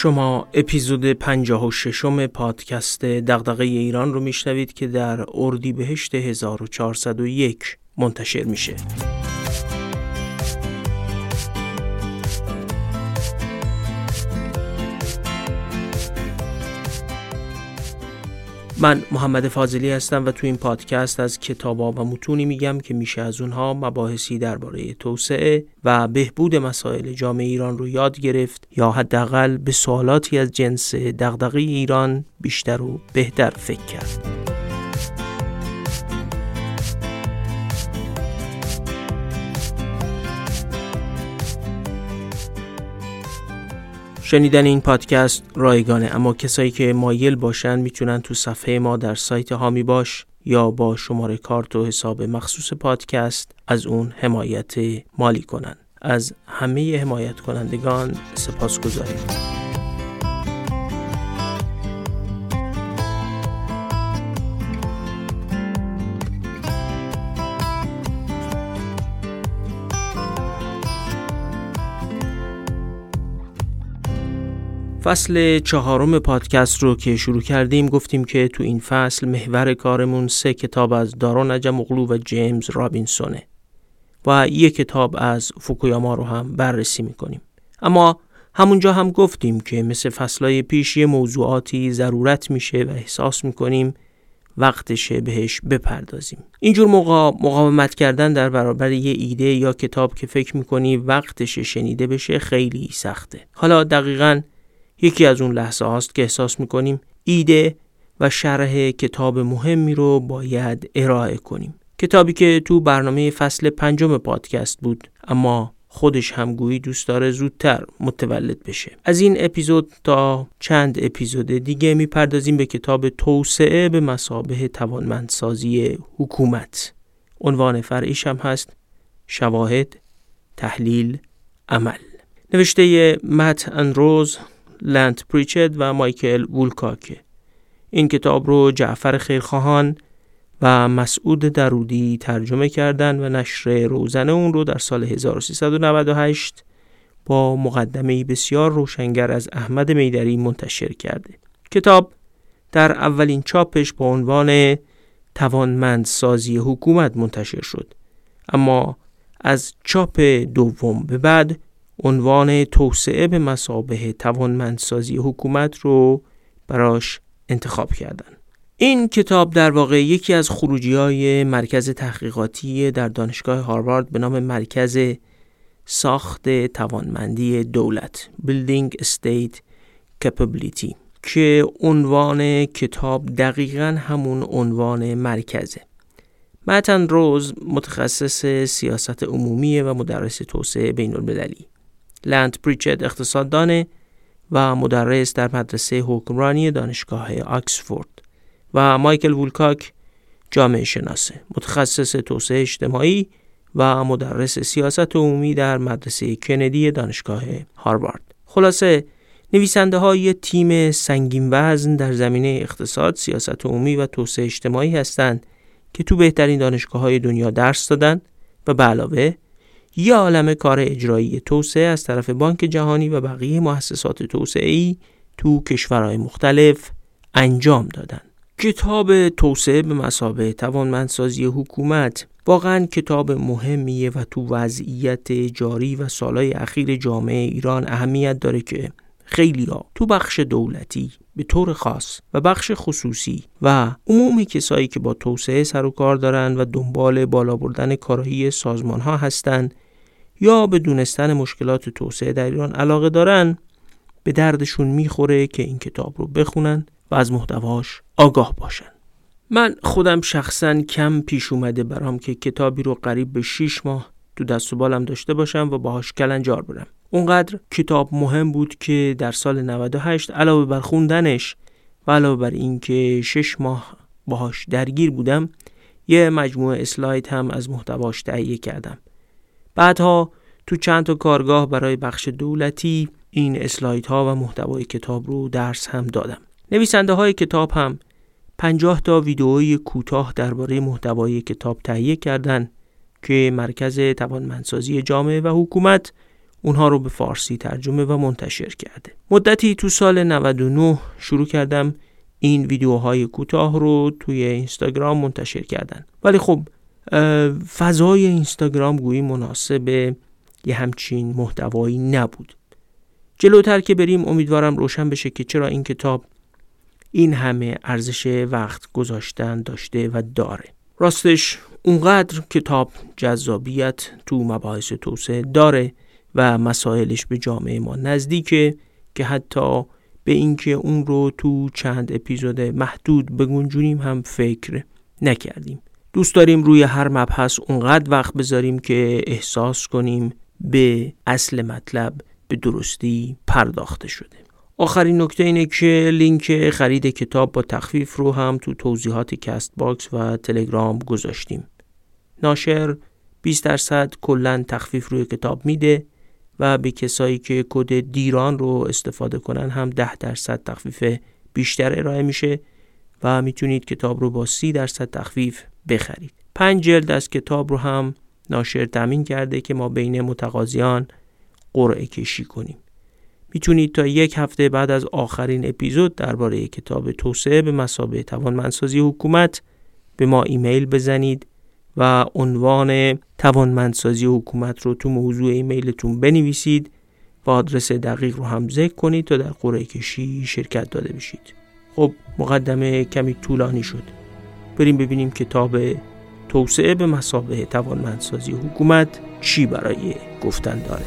شما اپیزود 56 م پادکست دغدغه ایران رو میشنوید که در اردیبهشت 1401 منتشر میشه. من محمد فاضلی هستم و تو این پادکست از کتابا و متونی میگم که میشه از اونها مباحثی درباره توسعه و بهبود مسائل جامعه ایران رو یاد گرفت یا حداقل به سوالاتی از جنس دغدغه ایران بیشتر و بهتر فکر کرد. شنیدن این پادکست رایگانه اما کسایی که مایل باشن می‌تونن تو صفحه ما در سایت هامی باش یا با شماره کارت و حساب مخصوص پادکست از اون حمایت مالی کنن از همه حمایت کنندگان سپاس گذاریم. فصل چهارم پادکست رو که شروع کردیم گفتیم که تو این فصل محور کارمون سه کتاب از دارون نجم و جیمز رابینسونه و یک کتاب از فوکویاما رو هم بررسی می‌کنیم. اما همونجا هم گفتیم که مثل فصلهای پیشی موضوعاتی ضرورت میشه و احساس می‌کنیم وقتشه بهش بپردازیم. اینجور موقع مقاومت کردن در برابر یه ایده یا کتاب که فکر می‌کنی وقتشه شنیده بشه خیلی سخته. حالا دقیقاً یکی از اون لحظه هاست که احساس می‌کنیم ایده و شرح کتاب مهمی رو باید ارائه کنیم. کتابی که تو برنامه فصل پنجم پادکست بود اما خودش همگویی دوست داره زودتر متولد بشه. از این اپیزود تا چند اپیزود دیگه می‌پردازیم به کتاب توسعه به مسابه توانمندسازی حکومت. عنوان فرعیش هم هست شواهد تحلیل عمل. نوشته مت اندروز لند پریچد و مایکل وولکاکه این کتاب رو جعفر خیرخواهان و مسعود درودی ترجمه کردن و نشر روزنه اون رو در سال 1398 با مقدمه بسیار روشنگر از احمد میدری منتشر کرده. کتاب در اولین چاپش با عنوان توانمند سازی حکومت منتشر شد اما از چاپ دوم به بعد عنوان توسعه به مسابه توانمندسازی حکومت رو براش انتخاب کردن. این کتاب در واقع یکی از خروجی های مرکز تحقیقاتی در دانشگاه هاروارد به نام مرکز ساخت توانمندی دولت Building State Capability که عنوان کتاب دقیقا همون عنوان مرکزه. متن روز متخصص سیاست عمومی و مدرس توسعه بین المللی لند پریچد اقتصاددانه و مدرس در مدرسه حکمرانی دانشگاه آکسفورد و مایکل وولکاک جامعه شناسه متخصص توسعه اجتماعی و مدرس سیاست عمومی در مدرسه کندی دانشگاه هاروارد. خلاصه نویسنده های تیم سنگین وزن در زمینه اقتصاد، سیاست عمومی و توسعه اجتماعی هستند که تو بهترین دانشگاه های دنیا درس دادن و به علاوه یه عالم کار اجرایی توسعه از طرف بانک جهانی و بقیه مؤسسات توسعه تو کشورهای مختلف انجام دادن. کتاب توسعه به مسابه توانمندسازی حکومت واقعا کتاب مهمیه و تو وضعیت جاری و سالهای اخیر جامعه ایران اهمیت داره که خیلی ها تو بخش دولتی به طور خاص و بخش خصوصی و عمومی کسایی که با توسعه سر و کار دارن و دنبال بالا بردن کارایی سازمان ها هستند یا به دونستن مشکلات توسعه در ایران علاقه دارن به دردشون می‌خوره که این کتاب رو بخونن و از محتواش آگاه باشن. من خودم شخصا کم پیش اومده برام که کتابی رو قریب به 6 ماه تو دست و بالم داشته باشم و باهاش کلنجار برم. اونقدر کتاب مهم بود که در سال 98 علاوه بر خوندنش و علاوه بر اینکه 6 ماه باهاش درگیر بودم یه مجموعه اسلاید هم از محتواش تهیه کردم. بعدها تو چند تا کارگاه برای بخش دولتی این اسلاید ها و محتوای کتاب رو درس هم دادم. نویسنده های کتاب هم 50 تا ویدئوی کوتاه درباره محتوای کتاب تهیه کردن که مرکز توانمندسازی جامعه و حکومت اونها رو به فارسی ترجمه و منتشر کرده. مدتی تو سال 99 شروع کردم این ویدیوهای کوتاه رو توی اینستاگرام منتشر کردن. ولی خب فضای اینستاگرام گویی مناسب یه همچین محتوایی نبود. جلوتر که بریم امیدوارم روشن بشه که چرا این کتاب این همه ارزش وقت گذاشتن داشته و داره. راستش اونقدر کتاب جذابیت تو مباحث توسعه داره و مسائلش به جامعه ما نزدیکه که حتی به اینکه اون رو تو چند اپیزود محدود بگنجونیم هم فکر نکردیم. دوست داریم روی هر مبحث اونقدر وقت بذاریم که احساس کنیم به اصل مطلب به درستی پرداخته شده. آخرین نکته اینه که لینک خرید کتاب با تخفیف رو هم تو توضیحات کست باکس و تلگرام گذاشتیم. ناشر 20 درصد کلا تخفیف روی کتاب میده و به کسایی که کد دیران رو استفاده کنن هم 10 درصد تخفیف بیشتر ارائه میشه و می‌تونید کتاب رو با 30 درصد تخفیف بخرید. پنج جلد از کتاب رو هم ناشر تامین کرده که ما بین متقاضیان قرعه کشی کنیم. می‌تونید تا یک هفته بعد از آخرین اپیزود درباره کتاب توسعه به مسابقه توانمندسازی حکومت به ما ایمیل بزنید و عنوان توانمندسازی حکومت رو تو موضوع ایمیلتون بنویسید و آدرس دقیق رو هم ذکر کنید تا در قرعه کشی شرکت داده بشید خب مقدمه کمی طولانی شد بریم ببینیم کتاب توسعه به مسابقه توانمندسازی حکومت چی برای گفتن داره.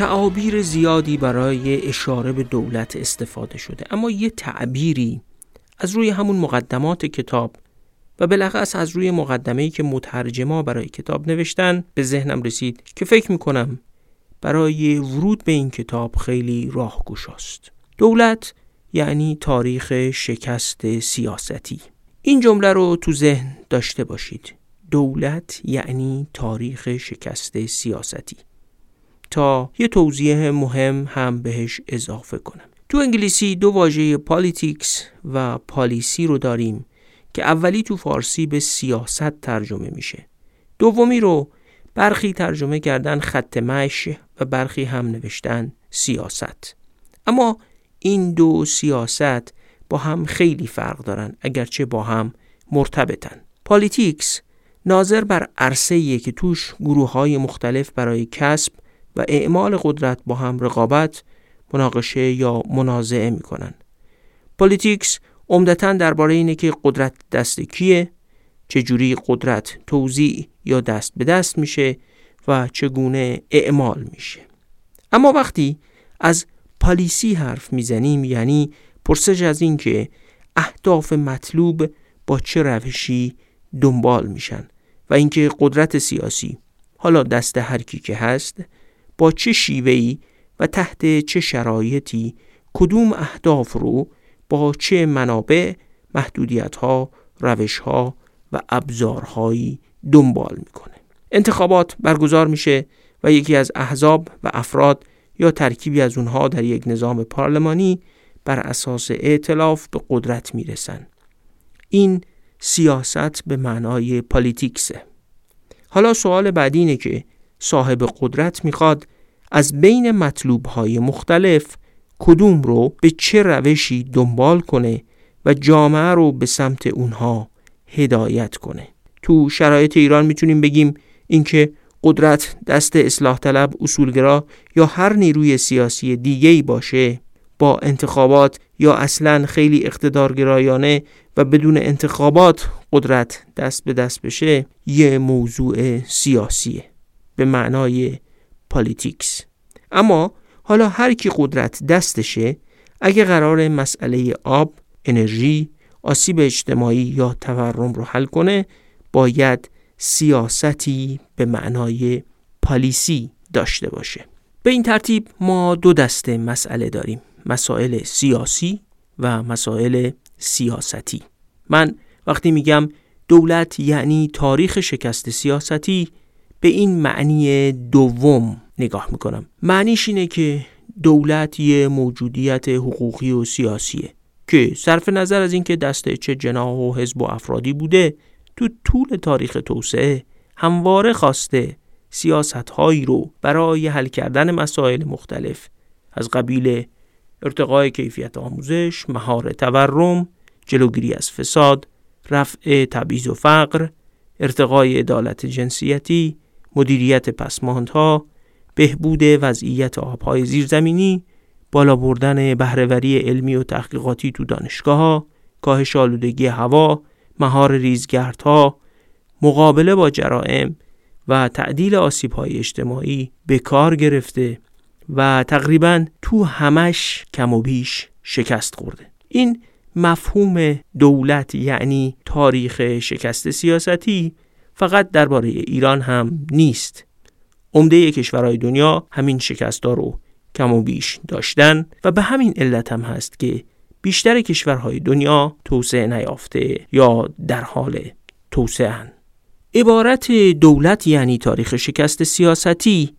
تعابیر زیادی برای اشاره به دولت استفاده شده. اما یه تعبیری از روی همون مقدمات کتاب و بالاخص از روی مقدمه‌ای که مترجما برای کتاب نوشتن به ذهنم رسید که فکر می‌کنم برای ورود به این کتاب خیلی راهگشاست. دولت یعنی تاریخ شکست سیاستی. این جمله رو تو ذهن داشته باشید. دولت یعنی تاریخ شکست سیاستی. تا یه توضیح مهم هم بهش اضافه کنم. تو انگلیسی دو واژه politics و policy رو داریم که اولی تو فارسی به سیاست ترجمه میشه. دومی رو برخی ترجمه کردن خط مشی و برخی هم نوشتن سیاست. اما این دو سیاست با هم خیلی فرق دارن اگرچه با هم مرتبطن. politics ناظر بر عرصه‌ایه که توش گروه های مختلف برای کسب اعمال قدرت با هم رقابت مناقشه یا منازعه می‌کنن. politics عمدتا درباره اینه که قدرت دست کیه چجوری قدرت توزیع یا دست به دست میشه و چگونه اعمال میشه. اما وقتی از policy حرف می‌زنیم یعنی پرسش از این که اهداف مطلوب با چه روشی دنبال میشن و اینکه قدرت سیاسی حالا دست هر کی که هست با چه شیوهی و تحت چه شرایطی کدوم اهداف رو با چه منابع محدودیت ها و ابزارهایی دنبال می‌کنه؟ انتخابات برگزار میشه و یکی از احزاب و افراد یا ترکیبی از اونها در یک نظام پارلمانی بر اساس ائتلاف به قدرت می‌رسن. این سیاست به معنای پالیتیکسه. حالا سوال بعدی اینه که صاحب قدرت می‌خواد از بین مطلوب های مختلف کدوم رو به چه روشی دنبال کنه و جامعه رو به سمت اونها هدایت کنه. تو شرایط ایران می‌تونیم بگیم اینکه قدرت دست اصلاح طلب اصولگرا یا هر نیروی سیاسی دیگه باشه با انتخابات یا اصلا خیلی اقتدارگرایانه و بدون انتخابات قدرت دست به دست بشه یه موضوع سیاسیه. به معنای politics اما حالا هر کی قدرت دستشه اگه قرار مسئله آب، انرژی، آسیب اجتماعی یا تورم رو حل کنه باید سیاستی به معنای پالیسی داشته باشه. به این ترتیب ما دو دسته مسئله داریم مسائل سیاسی و مسائل سیاستی. من وقتی میگم دولت یعنی تاریخ شکست سیاستی به این معنی دوم نگاه می‌کنم. معنیش اینه که دولت یه موجودیت حقوقی و سیاسیه که صرف نظر از اینکه دسته چه جناح و حزب و افرادی بوده تو طول تاریخ توسعه همواره خواسته سیاست هایی رو برای حل کردن مسائل مختلف از قبیل ارتقای کیفیت آموزش، مهار تورم، جلوگیری از فساد، رفع تبعیض و فقر، ارتقای عدالت جنسیتی، مدیریت پسماندها، بهبود وضعیت آبهای زیرزمینی، بالا بردن بهرهوری علمی و تحقیقاتی تو دانشگاه ها، کاهش آلودگی هوا، مهار ریزگردها، مقابله با جرائم و تعدیل آسیب های اجتماعی به کار گرفته و تقریبا تو همش کم و بیش شکست خورده. این مفهوم دولت یعنی تاریخ شکست سیاستی فقط درباره ایران هم نیست. عمده کشورهای دنیا همین شکست رو کم و بیش داشتن و به همین علت هم هست که بیشتر کشورهای دنیا توسعه نیافته یا در حال توسعه عبارت دولت یعنی تاریخ شکست سیاستی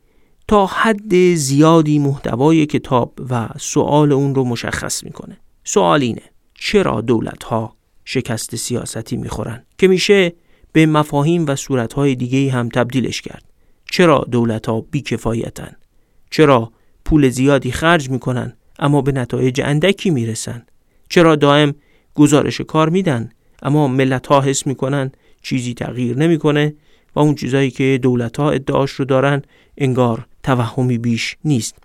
تا حد زیادی محتوای کتاب و سوال اون رو مشخص می‌کنه. سوال اینه چرا دولت ها شکست سیاستی می‌خورن؟ که میشه به مفاهیم و صورت های دیگه هم تبدیلش کرد. چرا دولت ها بیکفایتن؟ چرا پول زیادی خرج می‌کنن اما به نتایج اندکی می‌رسن؟ چرا دائم گزارش کار میدن اما ملت ها حس می‌کنن چیزی تغییر نمی‌کنه و اون چیزایی که دولت ها ادعاش رو دارن انگار توهمی بیش نیست؟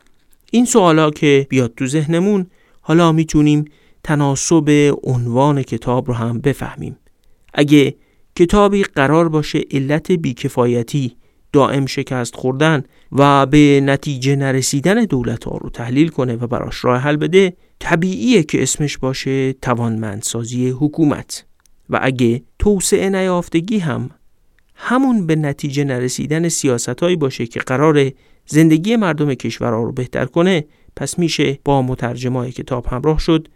این سوالا که بیاد تو ذهنمون حالا می‌تونیم تناسب عنوان کتاب رو هم بفهمیم. اگه کتابی قرار باشه علت بیکفایتی دائم شکست خوردن و به نتیجه نرسیدن دولت ها رو تحلیل کنه و براش راه حل بده طبیعیه که اسمش باشه توانمندسازی حکومت. و اگه توسعه نیافتگی هم همون به نتیجه نرسیدن سیاستهایی باشه که قرار زندگی مردم کشورها رو بهتر کنه پس میشه با مترجمای کتاب همراه شد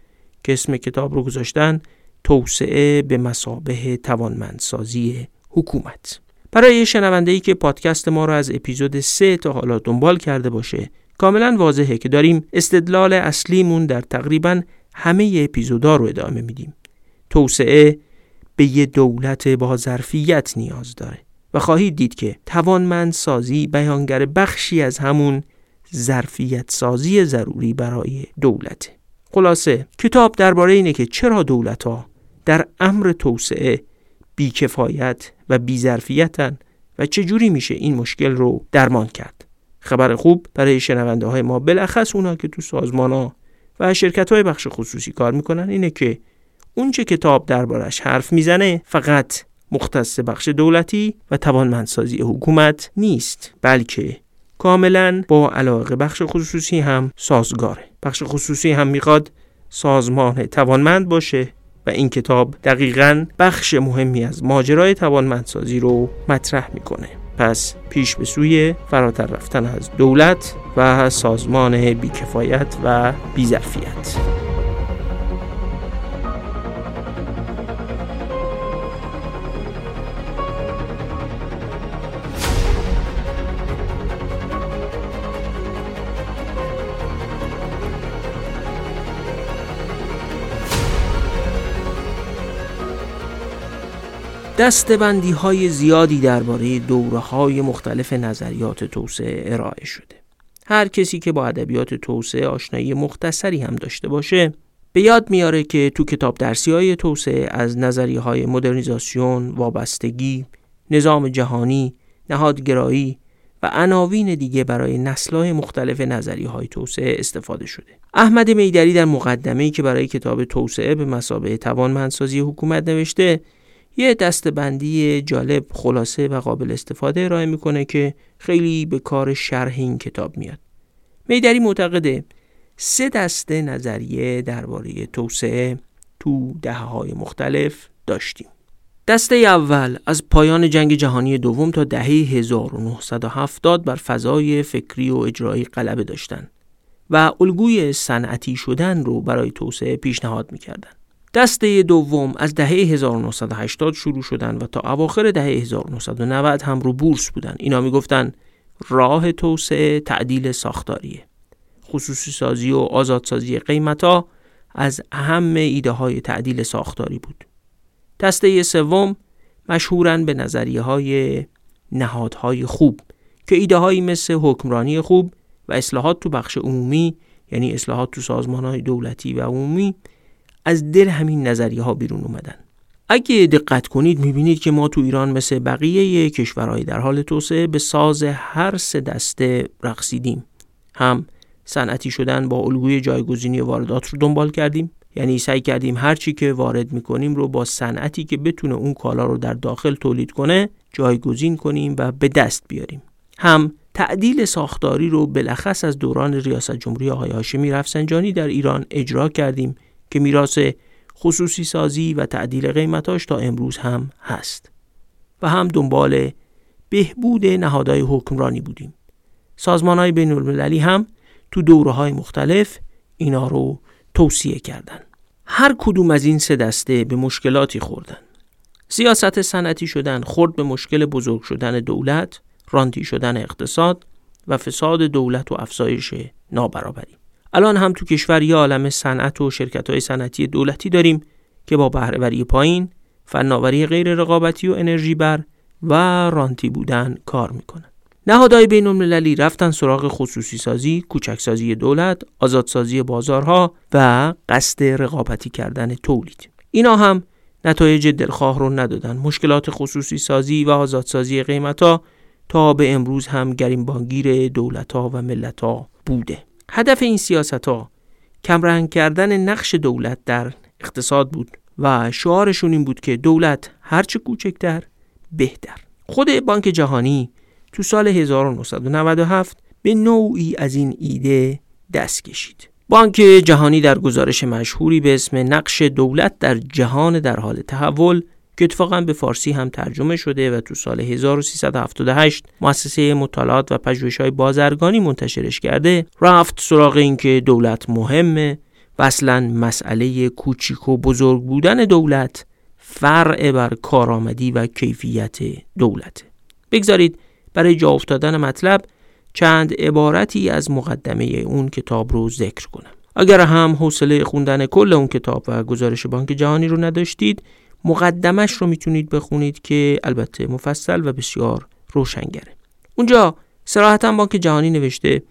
که اسم کتاب رو گذاشتن توسعه به مسابه توانمندسازی حکومت. برای شنونده ای که پادکست ما رو از اپیزود 3 تا حالا دنبال کرده باشه کاملا واضحه که داریم استدلال اصلیمون در تقریبا همه اپیزودا رو ادامه میدیم. توسعه به یه دولت با ظرفیت نیاز داره و خواهید دید که توانمندسازی بیانگر بخشی از همون ظرفیت سازی ضروری برای دولت خلاصه کتاب درباره اینه که چرا دولت ها در امر توسعه بیکفایت و بیظرفیتن و چجوری میشه این مشکل رو درمان کرد. خبر خوب برای شنونده های ما بلخص اونا که تو سازمان ها و شرکت های بخش خصوصی کار می‌کنن اینه که اون چه کتاب دربارش حرف می‌زنه فقط مختص بخش دولتی و توانمندسازی حکومت نیست بلکه کاملا با علاقه بخش خصوصی هم سازگاره. بخش خصوصی هم می‌خواد سازمان توانمند باشه. و این کتاب دقیقا بخش مهمی از ماجرای توانمندسازی رو مطرح می‌کنه. پس پیش به سوی فراتر رفتن از دولت و سازمان بیکفایت و بیظرفیت. دستبندی های زیادی درباره دوره های مختلف نظریات توسعه ارائه شده. هر کسی که با ادبیات توسعه آشنایی مختصری هم داشته باشه به یاد میاره که تو کتاب درسی های توسعه از نظریه های مدرنیزاسیون، وابستگی، نظام جهانی، نهادگرایی و عناوین دیگه برای نسل‌های مختلف نظریه های توسعه استفاده شده. احمد میدری در مقدمه‌ای که برای کتاب توسعه به مسابقه توانمندسازی حکومت نوشته یه دستبندی جالب خلاصه و قابل استفاده ارائه می‌کنه که خیلی به کار شرح این کتاب میاد. میدری معتقده سه دسته نظریه درباره توسعه تو دهه های مختلف داشتیم. دسته اول از پایان جنگ جهانی دوم تا دهه 1970 بر فضای فکری و اجرایی غلبه داشتن و الگوی صنعتی شدن رو برای توسعه پیشنهاد می‌کردن. دسته دوم از دهه 1980 شروع شدن و تا اواخر دهه 1990 هم رو بورس بودن. اینا می‌گفتن راه توسعه تعدیل ساختاریه. خصوصی سازی و آزادسازی قیمت ها از اهم ایده های تعدیل ساختاری بود. دسته سوم مشهورن به نظریه های نهادهای خوب که ایده هایی مثل حکمرانی خوب و اصلاحات تو بخش عمومی یعنی اصلاحات تو سازمان های دولتی و عمومی از دل همین نظریه ها بیرون اومدن. اگه دقت کنید می‌بینید که ما تو ایران مثل بقیه کشورهای در حال توسعه به ساز هر سه دسته رقصیدیم. هم صنعتی شدن با الگوی جایگزینی واردات رو دنبال کردیم یعنی سعی کردیم هر چی که وارد می‌کنیم رو با صنعتی که بتونه اون کالا رو در داخل تولید کنه جایگزین کنیم و به دست بیاریم. هم تعدیل ساختاری رو بلخص از دوران ریاست جمهوری آقای هاشمی رفسنجانی در ایران اجرا کردیم که میراث خصوصی سازی و تعدیل قیمتاش تا امروز هم هست. و هم دنبال بهبود نهادهای حکمرانی بودیم. سازمان های بین المللی هم تو دوره های مختلف اینا رو توصیه کردن. هر کدوم از این سه دسته به مشکلاتی خوردن. سیاست صنعتی شدن خورد به مشکل بزرگ شدن دولت رانتی شدن اقتصاد و فساد دولت و افزایش نابرابری. الان هم تو کشور یه عالم صنعت و شرکت های صنعتی دولتی داریم که با بهرهوری پایین فناوری غیر رقابتی و انرژی بر و رانتی بودن کار می‌کنن نهادهای بین المللی رفتن سراغ خصوصی سازی، کوچکسازی دولت، آزادسازی بازارها و قصد رقابتی کردن تولید. اینا هم نتایج دلخواه رو ندادن. مشکلات خصوصی سازی و آزادسازی قیمت ها تا به امروز هم گریمبانگیر دولت ها و ملت ها بوده. هدف این سیاست ها کمرنگ کردن نقش دولت در اقتصاد بود و شعارشون این بود که دولت هرچه کوچکتر بهتر. خود بانک جهانی تو سال 1997 به نوعی از این ایده دست کشید. بانک جهانی در گزارش مشهوری به اسم نقش دولت در جهان در حال تحول که اتفاقا به فارسی هم ترجمه شده و تو سال 1378 مؤسسه مطالعات و پژوهش‌های بازرگانی منتشرش کرده رفت سراغ اینکه دولت مهمه و اصلا مسئله کوچیک و بزرگ بودن دولت فرع بر کارآمدی و کیفیت دولت. بگذارید برای جا افتادن مطلب چند عبارتی از مقدمه اون کتاب رو ذکر کنم. اگر هم حوصله خوندن کل اون کتاب و گزارش بانک جهانی رو نداشتید مقدمش رو می‌تونید بخونید که البته مفصل و بسیار روشنگره. اونجا سراحتا بانک جهانی نوشته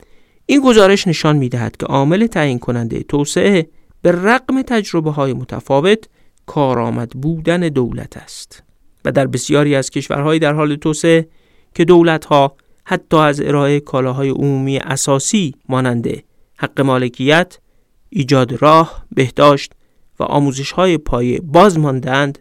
این گزارش نشان می‌دهد که عامل تعیین کننده توسعه به رقم تجربه های متفاوت کارآمد بودن دولت است و در بسیاری از کشورهای در حال توسعه که دولت ها حتی از ارائه کالاهای عمومی اساسی مانند حق مالکیت، ایجاد راه، بهداشت و آموزش های پایه باز ماندند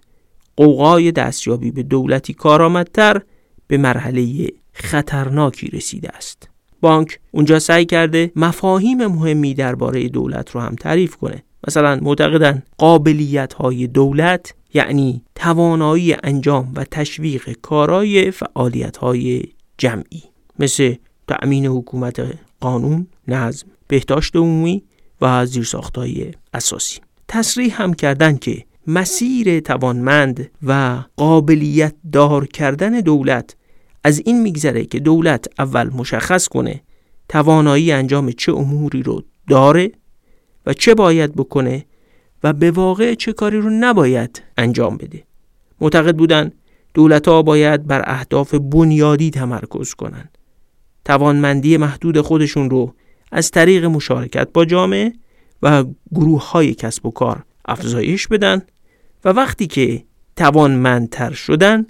قوقای دستیابی به دولتی کارآمدتر به مرحله خطرناکی رسیده است. بانک اونجا سعی کرده مفاهیم مهمی درباره دولت رو هم تعریف کنه. مثلا معتقدن قابلیت های دولت یعنی توانایی انجام و تشویق کارای فعالیت های جمعی مثل تأمین حکومت قانون، نظم، بهداشت عمومی و زیرساختهای اساسی تصریح هم کردن که مسیر توانمند و قابلیت دار کردن دولت از این میگذره که دولت اول مشخص کنه توانایی انجام چه اموری رو داره و چه باید بکنه و به واقع چه کاری رو نباید انجام بده. معتقد بودن دولت ها باید بر اهداف بنیادی تمرکز کنند توانمندی محدود خودشون رو از طریق مشارکت با جامعه و گروه های کسب و کار افزایش بدن و وقتی که توانمندتر شدن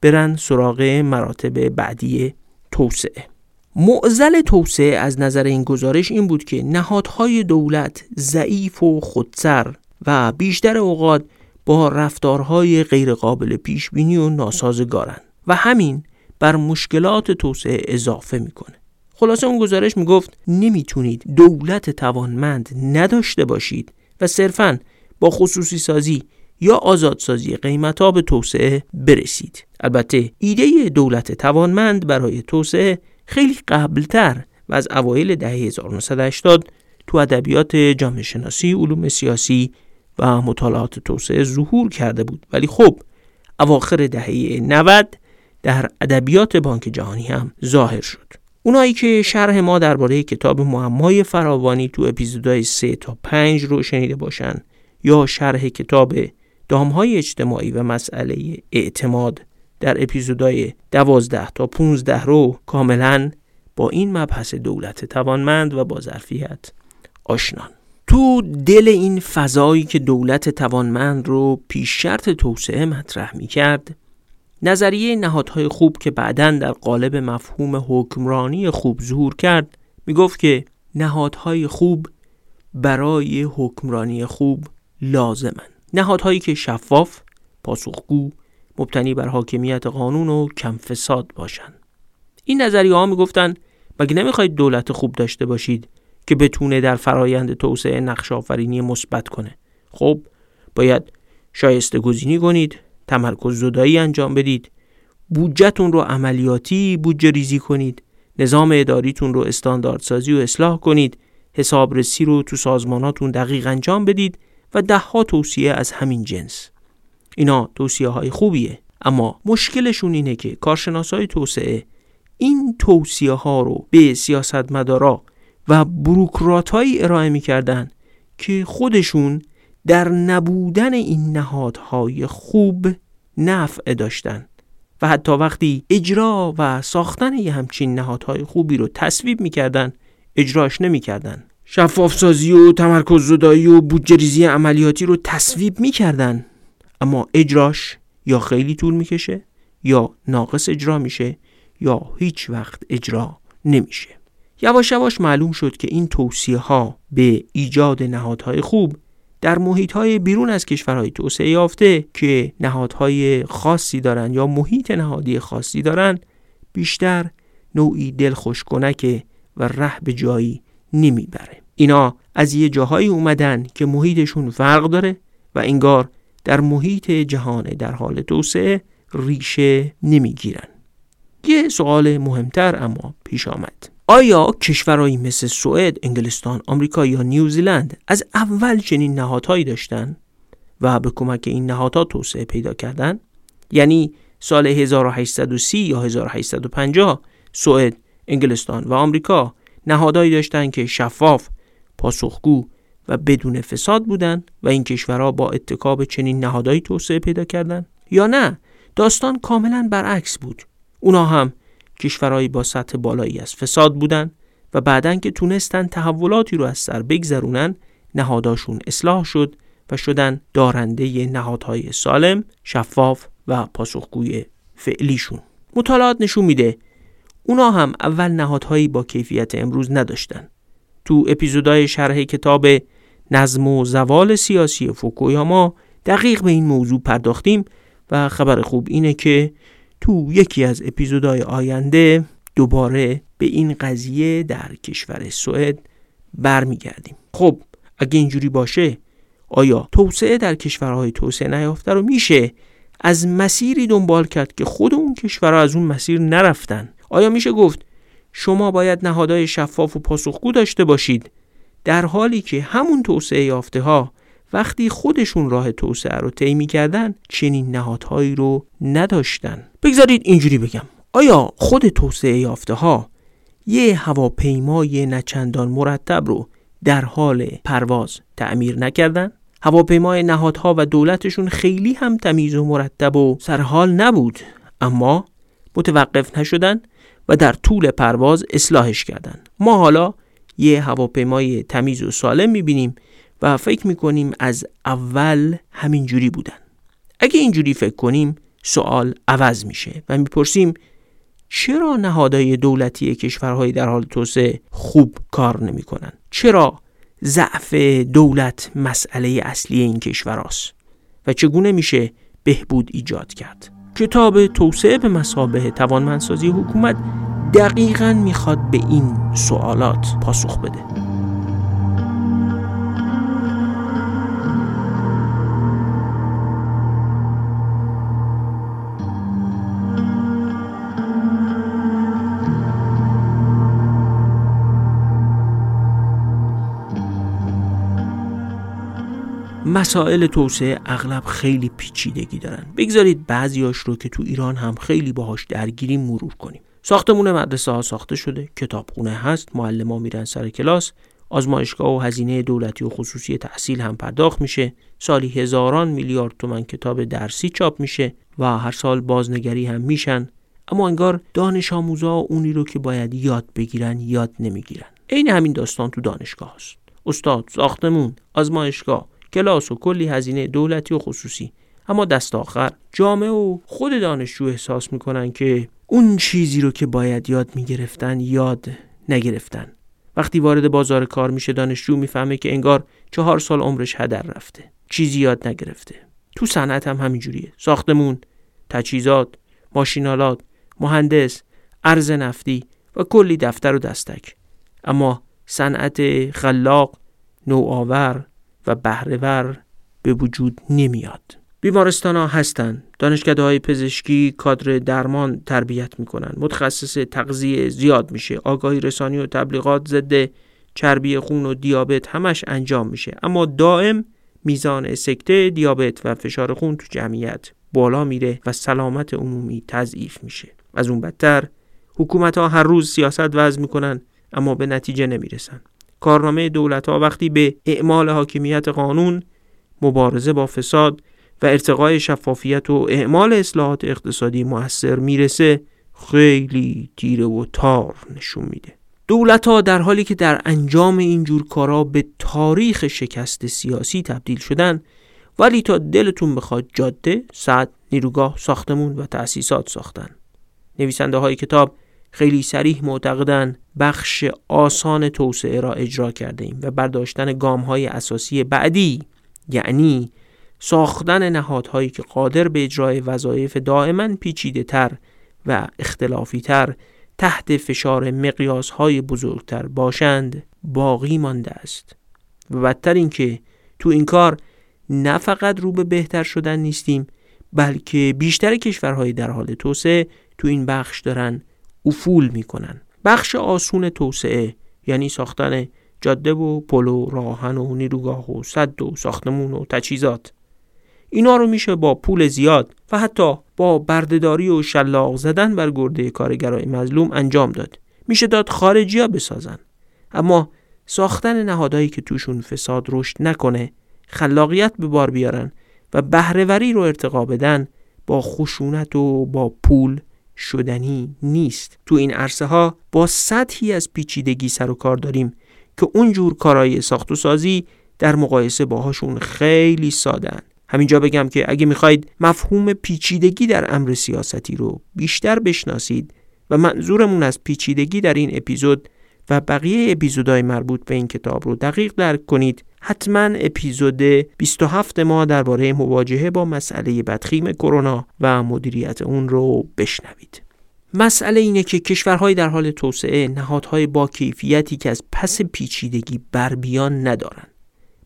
برن سراغ مراتب بعدی توسعه. معزل توسعه از نظر این گزارش این بود که نهادهای دولت ضعیف و خودسر و بیشتر اوقات با رفتارهای غیرقابل پیش بینی و ناسازگارن و همین بر مشکلات توسعه اضافه می‌کنه. خلاصه اون گزارش می‌گفت نمی‌تونید دولت توانمند نداشته باشید و صرفا با خصوصی سازی یا آزادسازی قیمت ها به توسعه برسید. البته ایده دولت توانمند برای توسعه خیلی قبلتر و از اوایل دهه 1980 تو ادبیات جامعه شناسی علوم سیاسی و مطالعات توسعه ظهور کرده بود. ولی خب اواخر دهه 90 در ادبیات بانک جهانی هم ظاهر شد. اونایی که شرح ما درباره کتاب معمای فراوانی تو اپیزودهای 3 تا 5 رو شنیده باشن یا شرح کتاب دامهای اجتماعی و مسئله اعتماد در اپیزودهای 12 تا 15 رو کاملا با این مبحث دولت توانمند و با ظرفیت آشنان. تو دل این فضایی که دولت توانمند رو پیش شرط توسعه مطرح می کرد نظریه نهادهای خوب که بعدا در قالب مفهوم حکمرانی خوب ظهور کرد می گفت که نهادهای خوب برای حکمرانی خوب لازمن نهادهایی که شفاف، پاسخگو، مبتنی بر حاکمیت قانون و کم فساد باشند. این نظریه ها می‌گفتن مگه نمی‌خواید دولت خوب داشته باشید که بتونه در فرایند توسعه نقش آفرینی مثبت کنه خب باید شایسته گزینی کنید تمرکز زدایی انجام بدید. بودجهتون رو عملیاتی بودجه ریزی کنید. نظام اداریتون رو استانداردسازی و اصلاح کنید. حسابرسی رو تو سازماناتون دقیق انجام بدید و دهها توصیه از همین جنس. اینا توصیه های خوبیه اما مشکلشون اینه که کارشناسای توسعه این توصیه ها رو به سیاستمدارا و بروکراتهایی ارائه می‌کردن که خودشون در نبودن این نهادهای خوب نفع داشتن و حتی وقتی اجرا و ساختن یه همچین نهادهای خوبی رو تصویب می‌کردن اجراش نمی‌کردن. شفاف سازی و تمرکز زدایی و بودجه عملیاتی رو تصویب می‌کردن. اما اجراش یا خیلی طول می‌کشه یا ناقص اجرا میشه یا هیچ وقت اجرا نمیشه. یواش یواش معلوم شد که این توصیه ها به ایجاد نهادهای خوب در محیط های بیرون از کشورهای توسعه یافته که نهادهای خاصی دارن یا محیط نهادی خاصی دارن بیشتر نوعی دلخوش کنکه و ره به جایی نمی‌بره. اینا از یه جاهایی اومدن که محیطشون فرق داره و انگار در محیط جهان در حال توسعه ریشه نمی‌گیرن. یه سوال مهمتر اما پیش آمد. آیا کشورهایی مثل سوئد، انگلستان، آمریکا یا نیوزیلند از اول چنین نهادهایی داشتن و به کمک این نهادها توسعه پیدا کردن؟ یعنی سال 1830 یا 1850 سوئد، انگلستان و آمریکا نهادهایی داشتند که شفاف، پاسخگو و بدون فساد بودند و این کشورها با اتکاب چنین نهادهایی توسعه پیدا کردند یا نه؟ داستان کاملا برعکس بود. اونا هم کشورهایی با سطح بالایی از فساد بودن و بعدن که تونستن تحولاتی رو از سر بگذرونن نهاداشون اصلاح شد و شدن دارنده نهادهای سالم، شفاف و پاسخگوی فعلیشون. مطالعات نشون میده اونا هم اول نهادهایی با کیفیت امروز نداشتن. تو اپیزودهای شرح کتاب نظم و زوال سیاسی فوکویاما دقیق به این موضوع پرداختیم و خبر خوب اینه که تو یکی از اپیزودهای آینده دوباره به این قضیه در کشور سوئد برمیگردیم. خب اگه اینجوری باشه آیا توسعه در کشورهای توسعه نیافته رو میشه از مسیری دنبال کرد که خود اون کشورها از اون مسیر نرفتن؟ آیا میشه گفت شما باید نهادهای شفاف و پاسخگو داشته باشید در حالی که همون توسعه یافته ها وقتی خودشون راه توسعه رو طی کردن چنین نهادهایی رو نداشتن. بگذارید اینجوری بگم. آیا خود توسعه یافته ها یه هواپیمای نچندان مرتب رو در حال پرواز تعمیر نکردن؟ هواپیمای نهادها و دولتشون خیلی هم تمیز و مرتب و سرحال نبود اما متوقف نشدن و در طول پرواز اصلاحش کردن. ما حالا یه هواپیمای تمیز و سالم می‌بینیم و فکر می‌کنیم از اول همین جوری بودن. اگه اینجوری فکر کنیم سوال عوض میشه و می‌پرسیم چرا نهادهای دولتی کشورهای در حال توسعه خوب کار نمی‌کنن؟ چرا ضعف دولت مسئله اصلی این کشوراست و چگونه میشه بهبود ایجاد کرد؟ کتاب توسعه به مسابه توانمندسازی حکومت دقیقا می‌خواد به این سوالات پاسخ بده. مسائل توسعه اغلب خیلی پیچیدگی دارن. بگذارید بعضیاش رو که تو ایران هم خیلی باهاش درگیریم مرور کنیم. ساختمون مدرسه ها ساخته شده کتابخونه هست معلم ها میرن سر کلاس آزمایشگاه و هزینه دولتی و خصوصی تحصیل هم پرداخت میشه. سالی هزاران میلیارد تومن کتاب درسی چاپ میشه و هر سال بازنگری هم میشن. اما انگار دانش آموزا اونی رو که باید یاد بگیرن یاد نمی‌گیرن. عین همین داستان تو دانشگاه هست. استاد ساختمون آزمایشگاه. کلاس و کلی هزینه دولتی و خصوصی. اما دست آخر جامعه و خود دانشجو احساس می‌کنن که اون چیزی رو که باید یاد می‌گرفتن یاد نگرفتن. وقتی وارد بازار کار میشه دانشجو می‌فهمه که انگار چهار سال عمرش هدر رفته. چیزی یاد نگرفته. تو صنعت هم همینجوریه. ساختمون تجهیزات ماشینالات مهندس ارز نفتی و کلی دفتر و دستک. اما صنعت خلاق نوآور و بهرهور به وجود نمیاد. بیمارستان ها هستن. دانشکده های پزشکی کادر درمان تربیت می‌کنن. متخصص تغذیه زیاد میشه. آگاهی رسانی و تبلیغات ضد چربی خون و دیابت همش انجام میشه. اما دائم میزان سکته دیابت و فشار خون تو جمعیت بالا میره و سلامت عمومی تضعیف میشه. از اون بدتر حکومت ها هر روز سیاست وضع می‌کنن اما به نتیجه نمی‌رسن. کارنامه دولت ها وقتی به اعمال حاکمیت قانون مبارزه با فساد و ارتقای شفافیت و اعمال اصلاحات اقتصادی موثر می‌رسه خیلی تیره و تار نشون میده. دولت ها در حالی که در انجام اینجور کارا به تاریخ شکست سیاسی تبدیل شدن ولی تا دلتون بخواد جاده، صد، نیروگاه، ساختمون و تأسیسات ساختن. نویسنده های کتاب خیلی سریح معتقدن بخش آسان توسعه را اجرا کرده ایم و برداشتن گام های اساسی بعدی یعنی ساختن نهادهایی که قادر به اجرای وظایف دائما پیچیده تر و اختلافی تر تحت فشار مقیاس های بزرگتر باشند باقی مانده است. و بدتر اینکه تو این کار نه فقط رو به بهتر شدن نیستیم بلکه بیشتر کشورهای در حال توسعه تو این بخش دارن افول می‌کنن. بخش آسون توسعه یعنی ساختن جاده و پل و راهن و نیروگاه و صد و ساختمون و تجهیزات. اینا رو میشه با پول زیاد و حتی با بردهداری و شلاق زدن بر گرده کارگرای مظلوم انجام داد. میشه داد خارجی ها بسازن. اما ساختن نهادهایی که توشون فساد رشد نکنه خلاقیت به بار بیارن و بهرهوری رو ارتقا بدن با خشونت و با پول شدنی نیست. تو این عرصه ها با سطحی از پیچیدگی سر و کار داریم که اونجور کارای ساخت و سازی در مقایسه باهاشون خیلی سادن همینجا بگم که اگه می‌خواید مفهوم پیچیدگی در امر سیاستی رو بیشتر بشناسید و منظورمون از پیچیدگی در این اپیزود و بقیه اپیزودهای مربوط به این کتاب رو دقیق درک کنید حتما اپیزود 27 ما درباره مواجهه با مسئله بدخیم کرونا و مدیریت اون رو بشنوید. مسئله اینه که کشورهای در حال توسعه نهادهای با کیفیتی که از پس پیچیدگی بر بیان ندارن.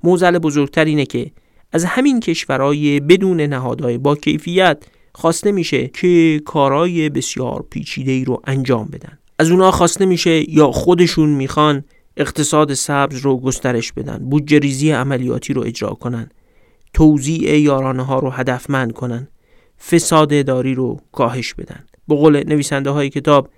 موزل بزرگتر اینه که از همین کشورهای بدون نهادهای با کیفیت خواسته میشه که کارهای بسیار پیچیده رو انجام بدن. از اونا خواسته میشه یا خودشون می‌خوان اقتصاد سبز رو گسترش بدن بودجه ریزی عملیاتی رو اجرا کنن توزیع یارانه ها رو هدفمند کنن فساد اداری رو کاهش بدن. به قول نویسنده های کتاب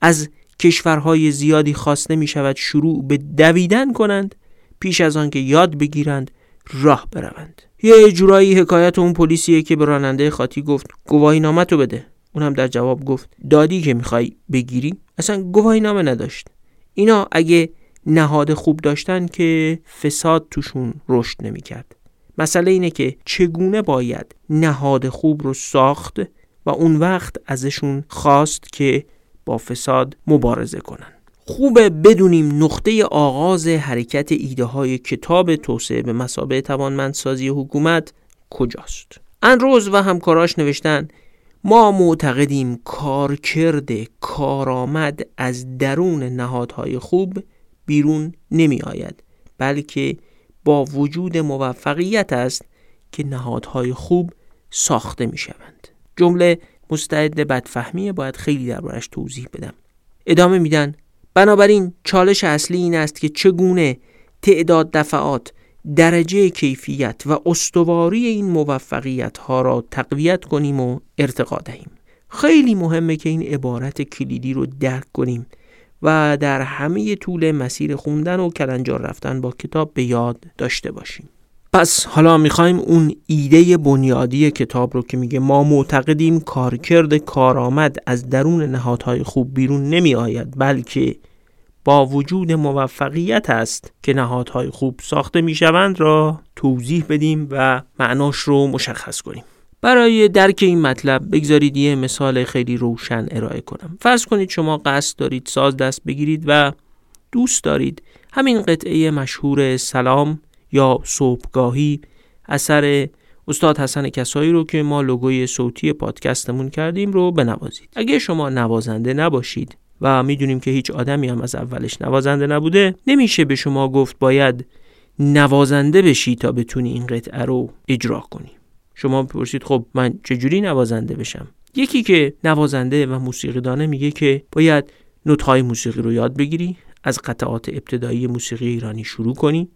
از کشورهای زیادی خواسته می شود شروع به دویدن کنند پیش از آنکه یاد بگیرند راه بروند. یه جورایی حکایت اون پلیسیه که به راننده خاطی گفت گواهی نامه بده. اونم در جواب گفت دادی که می‌خوای بگیری؟ اصلا گواهی نامه نداشت. اینا اگه نهاد خوب داشتن که فساد توشون رشد نمی‌کرد. مسئله اینه که چگونه باید نهاد خوب رو ساخت و اون وقت ازشون خواست که با فساد مبارزه کنن. خوبه بدونیم نقطه آغاز حرکت ایده های کتاب توسعه به مسابه توانمندسازی حکومت کجاست؟ انروز و همکاراش نوشتن ما معتقدیم کارکرد کارآمد از درون نهادهای خوب بیرون نمی آید بلکه با وجود موفقیت است که نهادهای خوب ساخته می شوند جمله مستعد بدفهمیه باید خیلی دربارش توضیح بدم. ادامه میدن. بنابراین چالش اصلی این است که چگونه تعداد دفعات درجه کیفیت و استواری این موفقیت ها را تقویت کنیم و ارتقا دهیم. خیلی مهمه که این عبارت کلیدی رو درک کنیم. و در همه طول مسیر خوندن و کلنجار رفتن با کتاب به یاد داشته باشیم. پس حالا می‌خوایم اون ایده بنیادی کتاب رو که میگه ما معتقدیم کارکرد کارآمد از درون نهادهای خوب بیرون نمی آید بلکه با وجود موفقیت است که نهادهای خوب ساخته می‌شوند را توضیح بدیم و معناش رو مشخص کنیم. برای درک این مطلب بگذارید یه مثال خیلی روشن ارائه کنم. فرض کنید شما قصد دارید ساز دست بگیرید و دوست دارید همین قطعه مشهور سلام یا صبحگاهی اثر استاد حسن کسایی رو که ما لوگوی صوتی پادکستمون کردیم رو بنوازید. اگه شما نوازنده نباشید و می‌دونیم که هیچ آدمی هم از اولش نوازنده نبوده نمیشه به شما گفت باید نوازنده بشی تا بتونی این قطعه رو اجرا کنی. شما بپرسید خب من چجوری نوازنده بشم؟ یکی که نوازنده و موسیقی دانه میگه که باید نوت‌های موسیقی رو یاد بگیری از قطعات ابتدایی موسیقی ایرانی شروع کنی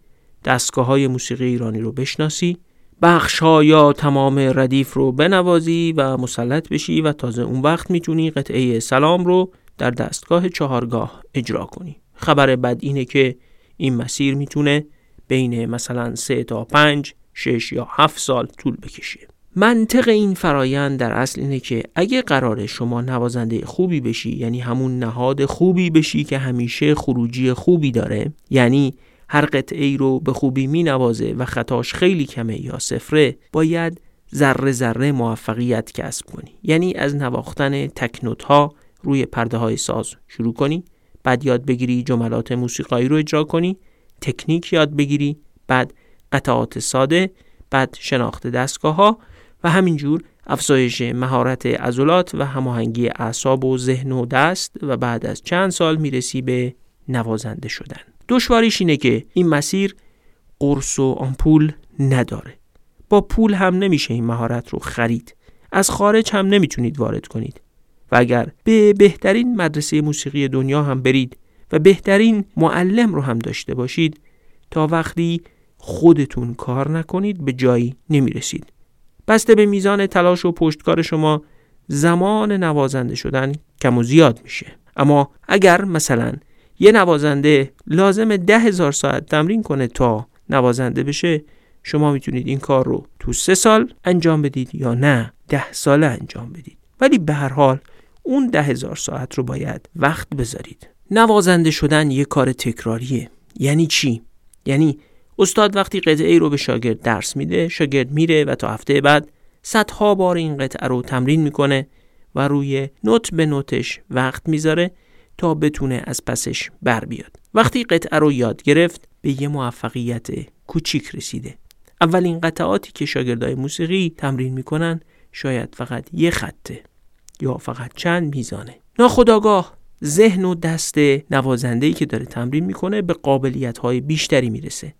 دستگاه های موسیقی ایرانی رو بشناسی بخش ها یا تمام ردیف رو بنوازی و مسلط بشی و تازه اون وقت می‌تونی قطعه سلام رو در دستگاه چهارگاه اجرا کنی. خبر بد اینه که این مسیر می‌تونه بین مثلا سه تا پنج شش یا هفت سال طول بکشه. منطق این فرایند در اصل اینه که اگه قرار شما نوازنده خوبی بشی یعنی همون نهاد خوبی بشی که همیشه خروجی خوبی داره یعنی هر قطعه ای رو به خوبی می نوازه و خطاش خیلی کمه یا صفره باید ذره ذره موفقیت کسب کنی. یعنی از نواختن تکنوت ها روی پرده های ساز شروع کنی بعد یاد بگیری جملات موسیقایی رو اجرا کنی تکنیک یاد بگیری بعد قطعات ساده بعد شناخت دستگاه ها و همینجور افزایش مهارت عضلات و هماهنگی اعصاب و ذهن و دست و بعد از چند سال می‌رسی به نوازنده شدن. دشواریش اینه که این مسیر قرص و آمپول نداره. با پول هم نمیشه این مهارت رو خرید. از خارج هم نمی‌تونید وارد کنید. و اگر به بهترین مدرسه موسیقی دنیا هم برید و بهترین معلم رو هم داشته باشید تا وقتی خودتون کار نکنید به جایی نمی‌رسید. بسته به میزان تلاش و پشتکار شما زمان نوازنده شدن کم و زیاد میشه. اما اگر مثلا یه نوازنده لازم ده هزار ساعت تمرین کنه تا نوازنده بشه شما می‌تونید این کار رو تو سه سال انجام بدید یا نه ده ساله انجام بدید. ولی به هر حال اون ده هزار ساعت رو باید وقت بذارید. نوازنده شدن یه کار تکراریه. یعنی چی؟ یعنی استاد وقتی قطعه ای رو به شاگرد درس میده شاگرد میره و تا هفته بعد صدها بار این قطعه رو تمرین می‌کنه و روی نوت به نوتش وقت می‌ذاره تا بتونه از پسش بر بیاد. وقتی قطعه رو یاد گرفت به یه موفقیت کوچیک رسیده. اولین قطعاتی که شاگردای موسیقی تمرین می‌کنن شاید فقط یه خطه یا فقط چند میزانه. ناخداگاه ذهن و دست نوازنده‌ای که داره تمرین می‌کنه به قابلیت های بیشتری می‌رسه.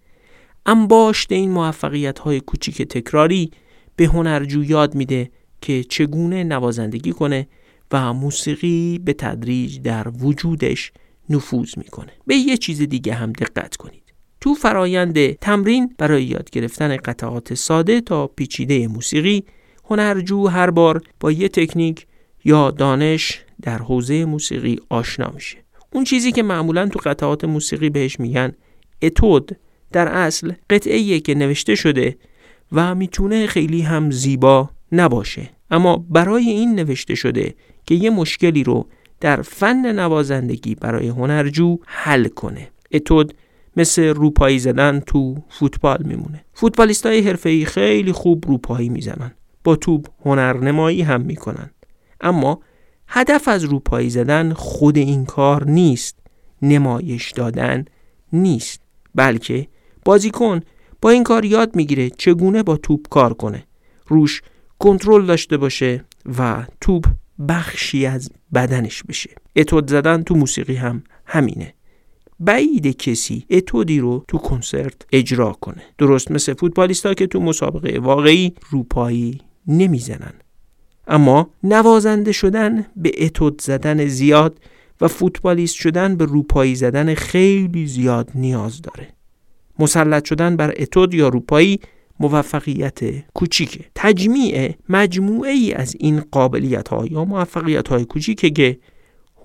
انباشت این موفقیت های کوچیک تکراری به هنرجو یاد میده که چگونه نوازندگی کنه و موسیقی به تدریج در وجودش نفوذ می‌کنه. به یه چیز دیگه هم دقت کنید. تو فرایند تمرین برای یاد گرفتن قطعات ساده تا پیچیده موسیقی هنرجو هر بار با یه تکنیک یا دانش در حوزه موسیقی آشنا میشه. اون چیزی که معمولا تو قطعات موسیقی بهش میگن اتود. در اصل قطعه که نوشته شده و می‌تونه خیلی هم زیبا نباشه. اما برای این نوشته شده که یه مشکلی رو در فن نوازندگی برای هنرجو حل کنه. اتود مثل روپایی زدن تو فوتبال میمونه. فوتبالیستای حرفه‌ای خیلی خوب روپایی می‌زنن. با توپ هنرنمایی هم می‌کنن. اما هدف از روپایی زدن خود این کار نیست. نمایش دادن نیست. بلکه بازیکن با این کار یاد می‌گیره چگونه با توپ کار کنه. روش کنترل داشته باشه و توپ بخشی از بدنش بشه. اتود زدن تو موسیقی هم همینه. بعید کسی اتودی رو تو کنسرت اجرا کنه. درست مثل فوتبالیستا که تو مسابقه واقعی روپایی نمی‌زنن. اما نوازنده شدن به اتود زدن زیاد و فوتبالیست شدن به روپایی زدن خیلی زیاد نیاز داره. مسلط شدن بر اتود یا روپایی موفقیت کوچیکه. تجمیع مجموعه ای از این قابلیت ها یا موفقیت های کوچیکه که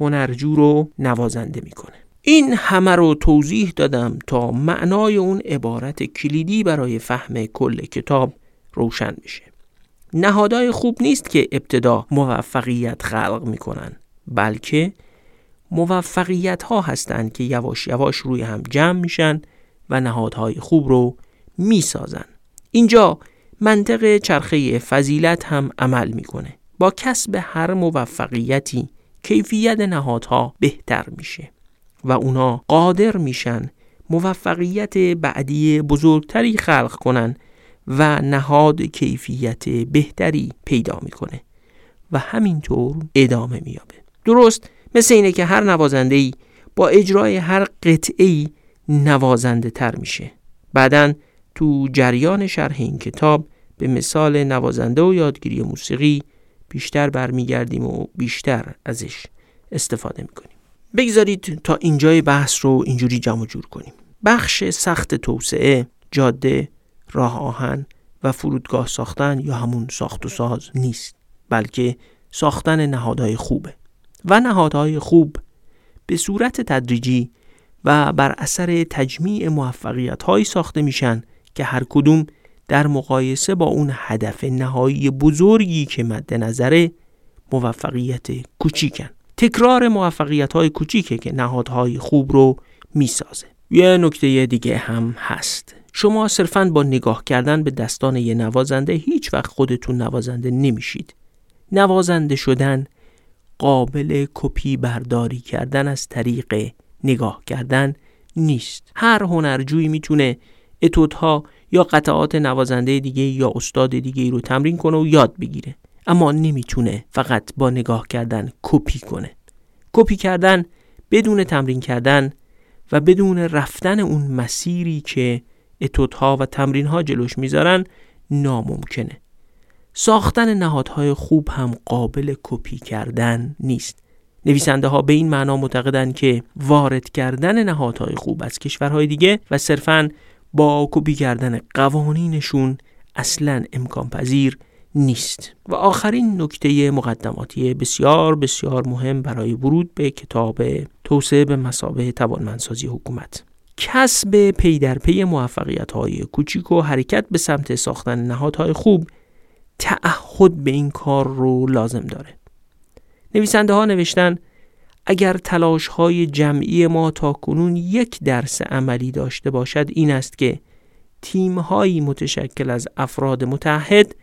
هنرجو رو نوازنده می‌کنه. این همه رو توضیح دادم تا معنای اون عبارت کلیدی برای فهم کل کتاب روشن بشه. نهادهای خوب نیست که ابتدا موفقیت خلق می‌کنن بلکه موفقیت ها هستند که یواش یواش روی هم جمع میشن و نهادهای خوب رو می‌سازن. اینجا منطق چرخه فضیلت هم عمل می‌کنه. با کسب هر موفقیتی کیفیت نهادها بهتر میشه و اونا قادر میشن موفقیت بعدی بزرگتری خلق کنن و نهاد کیفیت بهتری پیدا می‌کنه و همینطور ادامه میابه درست مثل اینه که هر نوازنده ای با اجرای هر قطعه ای نوازنده تر میشه. بعدا تو جریان شرح این کتاب به مثال نوازنده و یادگیری موسیقی بیشتر برمیگردیم و بیشتر ازش استفاده می‌کنیم. بگذارید تا اینجای بحث رو اینجوری جمع جور کنیم. بخش سخت توسعه جاده راه آهن و فرودگاه ساختن یا همون ساخت و ساز نیست بلکه ساختن نهادهای خوبه. و نهادهای خوب به صورت تدریجی و بر اثر تجمیع موفقیت هایی ساخته میشن که هر کدوم در مقایسه با اون هدف نهایی بزرگی که مد نظره موفقیت کوچیکن. تکرار موفقیت های کوچیکه که نهادهای خوب رو می‌سازه. یه نکته دیگه هم هست. شما صرفا با نگاه کردن به دستان یه نوازنده هیچ وقت خودتون نوازنده نمیشید. نوازنده شدن قابل کپی برداری کردن از طریق نگاه کردن نیست. هر هنرجویی می‌تونه اتودها یا قطعات نوازنده دیگه یا استاد دیگه رو تمرین کنه و یاد بگیره. اما نمی‌تونه فقط با نگاه کردن کپی کنه. کپی کردن بدون تمرین کردن و بدون رفتن اون مسیری که اتودها و تمرینها جلوش می‌ذارن ناممکنه. ساختن نهادهای خوب هم قابل کپی کردن نیست. نویسنده ها به این معنا معتقدند که وارد کردن نهادهای خوب از کشورهای دیگه و صرفاً با کپی کردن قوانینشون اصلا امکان پذیر نیست. و آخرین نکته مقدماتی بسیار بسیار مهم برای ورود به کتاب توسعه به مسابه توانمندسازی حکومت. کسب پی در پی موفقیت های کوچیک و حرکت به سمت ساختن نهادهای خوب تعهد به این کار رو لازم داره. نویسنده ها نوشتن اگر تلاش های جمعی ما تا کنون یک درس عملی داشته باشد این است که تیم هایی متشکل از افراد متحد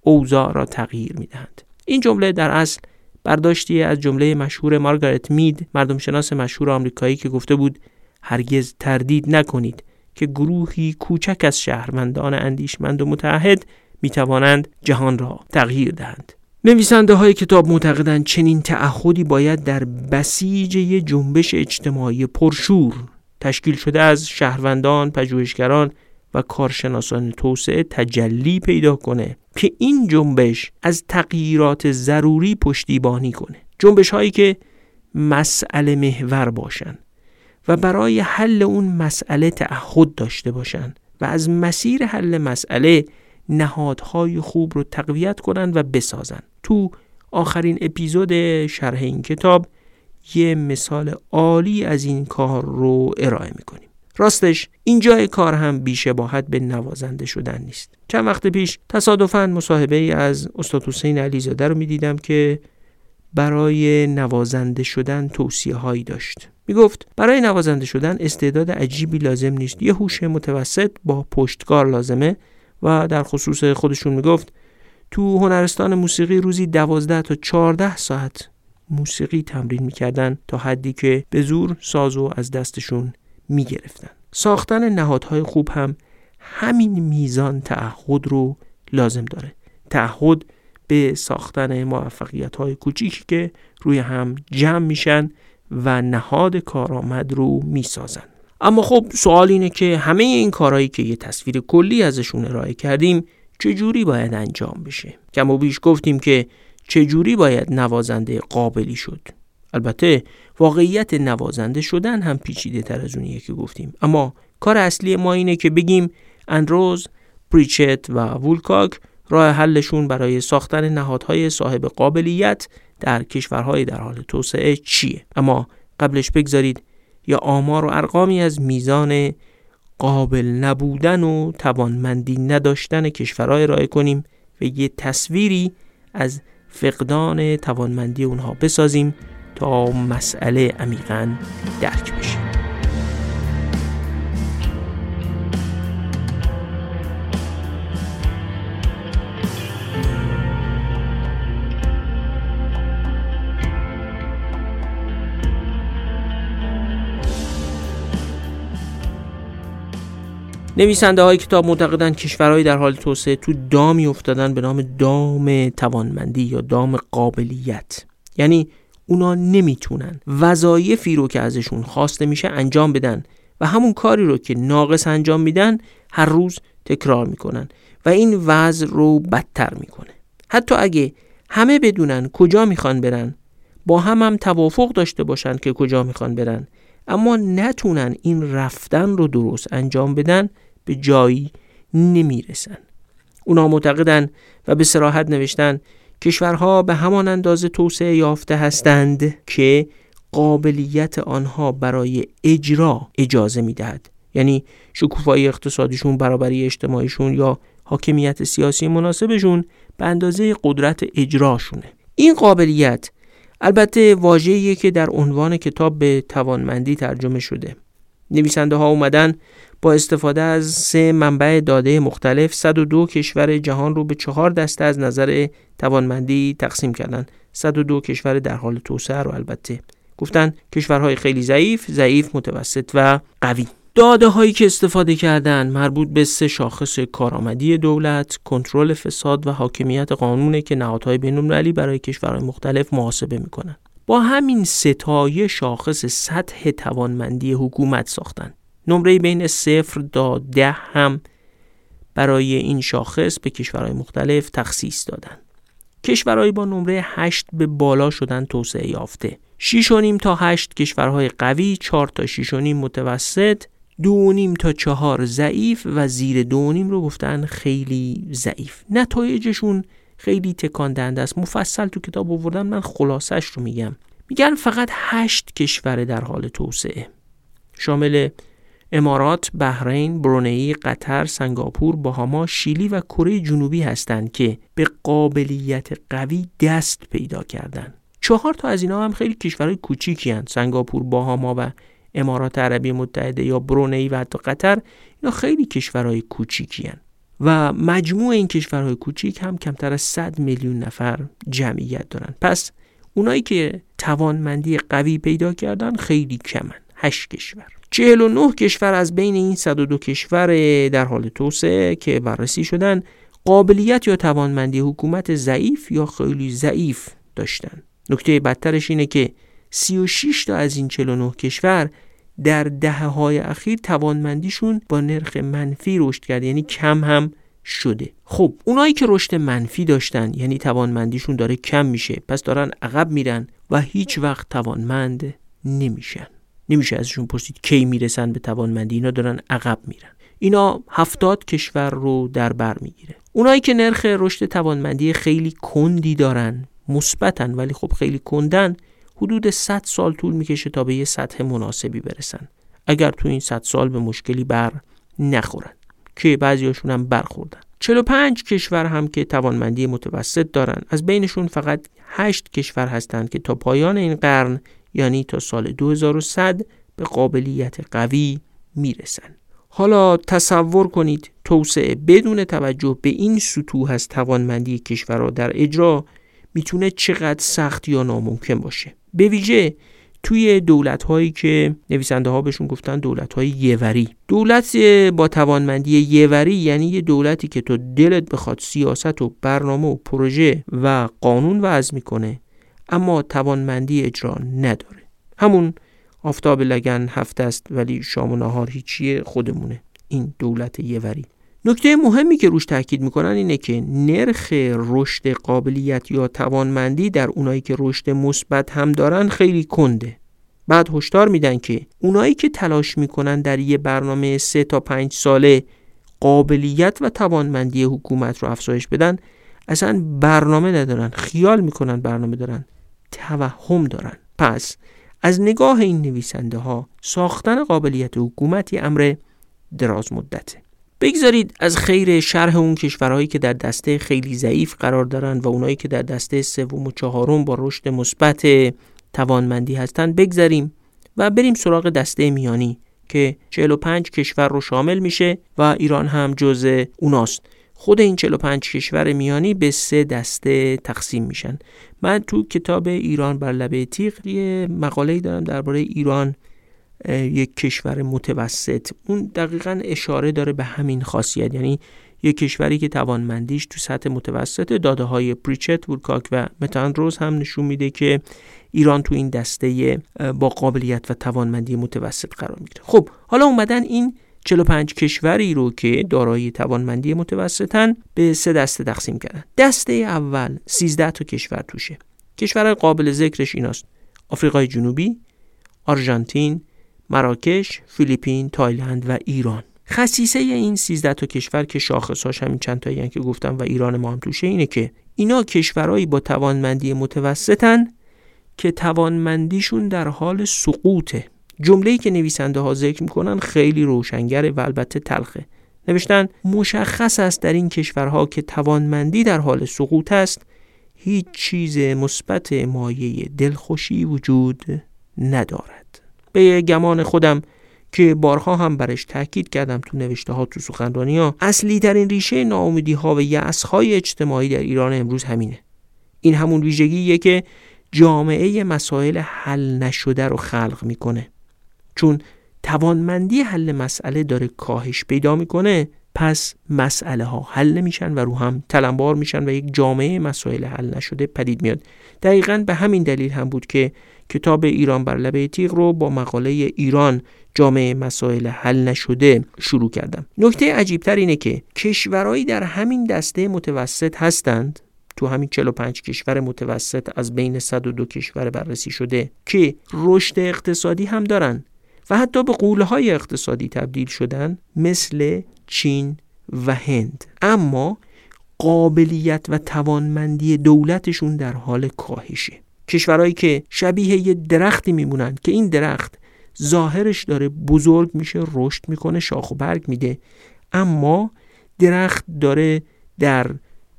اوضاع را تغییر می دهند. این جمله در اصل برداشتی از جمله مشهور مارگارت مید مردم شناس مشهور آمریکایی که گفته بود هرگز تردید نکنید که گروهی کوچک از شهروندان اندیشمند و متحد می توانند جهان را تغییر دهند. نویسنده های کتاب معتقدند چنین تعهدی باید در بسیج جنبش اجتماعی پرشور تشکیل شده از شهروندان، پژوهشگران و کارشناسان توسعه تجلی پیدا کنه که این جنبش از تغییرات ضروری پشتیبانی کنه. جنبش هایی که مسئله محور باشن و برای حل اون مسئله تعهد داشته باشن و از مسیر حل مسئله نهادهای خوب رو تقویت کنند و بسازن تو آخرین اپیزود شرح این کتاب یه مثال عالی از این کار رو ارائه می‌کنیم. راستش اینجای کار هم بیشباهت به نوازنده شدن نیست. چند وقت پیش تصادفاً مصاحبه ای از استاد حسین علیزاده رو می‌دیدم که برای نوازنده شدن توصیه هایی داشت. می گفت برای نوازنده شدن استعداد عجیبی لازم نیست. یه هوش متوسط با پشتکار لازمه و در خصوص خودشون می‌گفت تو هنرستان موسیقی روزی دوازده تا چهارده ساعت موسیقی تمرین می‌کردن تا حدی که به زور سازو از دستشون می‌گرفتن. ساختن نهادهای خوب هم همین میزان تعهد رو لازم داره. تعهد به ساختن موفقیت های کوچیکی که روی هم جمع میشن و نهاد کارآمد رو می‌سازن. اما خب سوال اینه که همه این کارهایی که یه تصویر کلی ازشون ارائه کردیم چجوری باید انجام بشه؟ کم و بیش گفتیم که چجوری باید نوازنده قابلی شد؟ البته واقعیت نوازنده شدن هم پیچیده تر از اونیه که گفتیم. اما کار اصلی ما اینه که بگیم اندروز، پریچت و وولکاک راه حلشون برای ساختن نهادهای صاحب قابلیت در کشورهای در حال توسعه چیه؟ اما قبلش بگذارید یا آمار و ارقامی از میزان قابل نبودن و توانمندی نداشتن کشورهای ارائه کنیم و یه تصویری از فقدان توانمندی اونها بسازیم تا مسئله عمیقا درک بشه. نویسنده های کتاب معتقدند کشورهایی در حال توسعه تو دامی افتادن به نام دام توانمندی یا دام قابلیت. یعنی اونا نمی‌تونن وظایفی رو که ازشون خواسته میشه انجام بدن و همون کاری رو که ناقص انجام میدن هر روز تکرار می‌کنن و این وضع رو بدتر می‌کنه. حتی اگه همه بدونن کجا می‌خوان برن با هم هم توافق داشته باشن که کجا می‌خوان برن اما نتونن این رفتن رو درست انجام بدن به جایی نمی‌رسن. اونا معتقدن و به سراحت نوشتن کشورها به همان اندازه توسعه یافته هستند که قابلیت آنها برای اجرا اجازه می‌دهد. یعنی شکوفایی اقتصادیشون برابری اجتماعیشون یا حاکمیت سیاسی مناسبشون به اندازه قدرت اجراشونه. این قابلیت البته واژه‌ایه که در عنوان کتاب به توانمندی ترجمه شده. نویسنده ها اومدن با استفاده از سه منبع داده مختلف 102 کشور جهان رو به چهار دسته از نظر توانمندی تقسیم کردن 102 کشور در حال توسعه رو البته گفتن کشورهای خیلی ضعیف، ضعیف، متوسط و قوی داده هایی که استفاده کردن مربوط به سه شاخص کارآمدی دولت، کنترل فساد و حاکمیت قانونه که نهادهای بین‌المللی برای کشورهای مختلف محاسبه می‌کنن. با همین ستای شاخص سطح توانمندی حکومت ساختن. نمره بین صفر تا ده هم برای این شاخص به کشورهای مختلف تخصیص دادن. کشورهایی با نمره 8 به بالا شدن توسعه یافته. 6 تا 8 کشورهای قوی، 4 تا 6 متوسط، دو نیم تا چهار ضعیف و زیر دو نیم رو گفتن خیلی ضعیف نتایجشون خیلی تکان دهنده است مفصل تو کتاب آوردن من خلاصش رو میگم میگن فقط هشت کشور در حال توسعه شامل امارات، بحرین، برونئی، قطر، سنگاپور، باهاما، شیلی و کره جنوبی هستند که به قابلیت قوی دست پیدا کردن. چهار تا از اینا هم خیلی کشورهای کوچیکی هستند. سنگاپور، باهاما و امارات عربی متحده یا برونئی و حتی قطر اینا خیلی کشورهای کوچیکی هن. و مجموع این کشورهای کوچیک هم کمتر از 100 میلیون نفر جمعیت دارن پس اونایی که توانمندی قوی پیدا کردن خیلی کمن 8 کشور 49 کشور از بین این 102 کشور در حال توسعه که بررسی شدن قابلیت یا توانمندی حکومت ضعیف یا خیلی ضعیف داشتن. نکته بدترش اینه که 36 تا از این 49 کشور در دهه های اخیر توانمندیشون با نرخ منفی رشد کرده یعنی کم هم شده. خب اونایی که رشد منفی داشتن یعنی توانمندیشون داره کم میشه پس دارن عقب میرن و هیچ وقت توانمند نمیشن. نمیشه ازشون پرسید کی می‌رسن به توانمندی اینا دارن عقب میرن. اینا هفتاد کشور رو در بر می‌گیره. اونایی که نرخ رشد توانمندی خیلی کندی دارن مثبتن ولی خب خیلی کندن حدود 100 سال طول می‌کشه تا به یه سطح مناسبی برسن. اگر تو این 100 سال به مشکلی بر نخورن. که بعضیاشون هم برخوردن. 45 کشور هم که توانمندی متوسط دارن. از بینشون فقط 8 کشور هستند که تا پایان این قرن یعنی تا سال 2100 به قابلیت قوی می‌رسن. حالا تصور کنید توسعه بدون توجه به این سطوح از توانمندی کشورها در اجرا می‌تونه چقدر سخت یا ناممکن باشه. به ویژه توی دولت هایی که نویسنده ها بهشون گفتن دولت های یوری دولت با توانمندی یوری یعنی یه دولتی که تو دلت بخواد سیاست و برنامه و پروژه و قانون وضع می‌کنه اما توانمندی اجرا نداره. همون آفتاب لگن هفته است ولی شام و نهار هیچیه خودمونه. این دولت یوری نکته مهمی که روش تاکید می‌کنن اینه که نرخ رشد قابلیت یا توانمندی در اونایی که رشد مثبت هم دارن خیلی کنده. بعد هشدار میدن که اونایی که تلاش می‌کنن در یه برنامه سه تا پنج ساله قابلیت و توانمندی حکومت رو افزایش بدن اصلا برنامه ندارن خیال می‌کنن برنامه دارن. توهم دارن. پس از نگاه این نویسنده ها ساختن قابلیت حکومتی امر دراز مدته. بگذارید از خیر شرح اون کشورهایی که در دسته خیلی ضعیف قرار دارن و اونایی که در دسته سوم و چهارم با رشد مثبت توانمندی هستند بگذاریم و بریم سراغ دسته میانی که 45 کشور رو شامل میشه و ایران هم جزء اوناست. خود این 45 کشور میانی به سه دسته تقسیم میشن. من تو کتاب ایران بر لبه تیغ یه مقاله دارم درباره ایران یک کشور متوسط. اون دقیقا اشاره داره به همین خاصیت. یعنی یک کشوری که توانمندیش تو سطح متوسط داده های پریچت، وولکاک و متاندروز هم نشون میده که ایران تو این دسته با قابلیت و توانمندی متوسط قرار می‌گیره. خب حالا اومدن این 45 کشوری رو که دارای توانمندی متوسطن به سه دسته تقسیم کردن. دسته اول 13 تا کشور توشه. کشورهای قابل ذکرش ایناست. آفریقای جنوبی آرژانتین مراکش فیلیپین تایلند و ایران. خصیصه این 13 تا کشور که شاخصاش همین چند تایی که گفتم و ایران ما هم توشه اینه که اینا کشورهایی با توانمندی متوسطن که توانمندیشون در حال سقوطه. جمله‌ای که نویسنده ها ذکر می‌کنن خیلی روشنگره و البته تلخه. نوشتن مشخص است در این کشورها که توانمندی در حال سقوط است هیچ چیز مثبت مایه دلخوشی وجود ندارد. به گمان خودم که بارها هم برش تاکید کردم تو نوشته ها تو سخنرانی ها اصلی ترین ریشه ناامیدی ها و یأس های اجتماعی در ایران امروز همینه. این همون ویژگیه که جامعه مسائل حل نشده رو خلق می‌کنه. چون توانمندی حل مسئله داره کاهش پیدا می‌کنه پس مسئله ها حل نمیشن و رو هم تلمبار میشن و یک جامعه مسائل حل نشده پدید میاد. دقیقا به همین دلیل هم بود که کتاب ایران بر لبه تیغ رو با مقاله ایران جامعه مسائل حل نشده شروع کردم. نکته عجیبتر اینه که کشورهایی در همین دسته متوسط هستند تو همین 45 کشور متوسط از بین 102 کشور بررسی شده که رشد اقتصادی هم دارن. و حتی به قوله های اقتصادی تبدیل شدن مثل چین و هند. اما قابلیت و توانمندی دولتشون در حال کاهشه. کشورهایی که شبیه یه درختی میمونن که این درخت ظاهرش داره بزرگ میشه رشد می‌کنه شاخ و برگ میده اما درخت داره در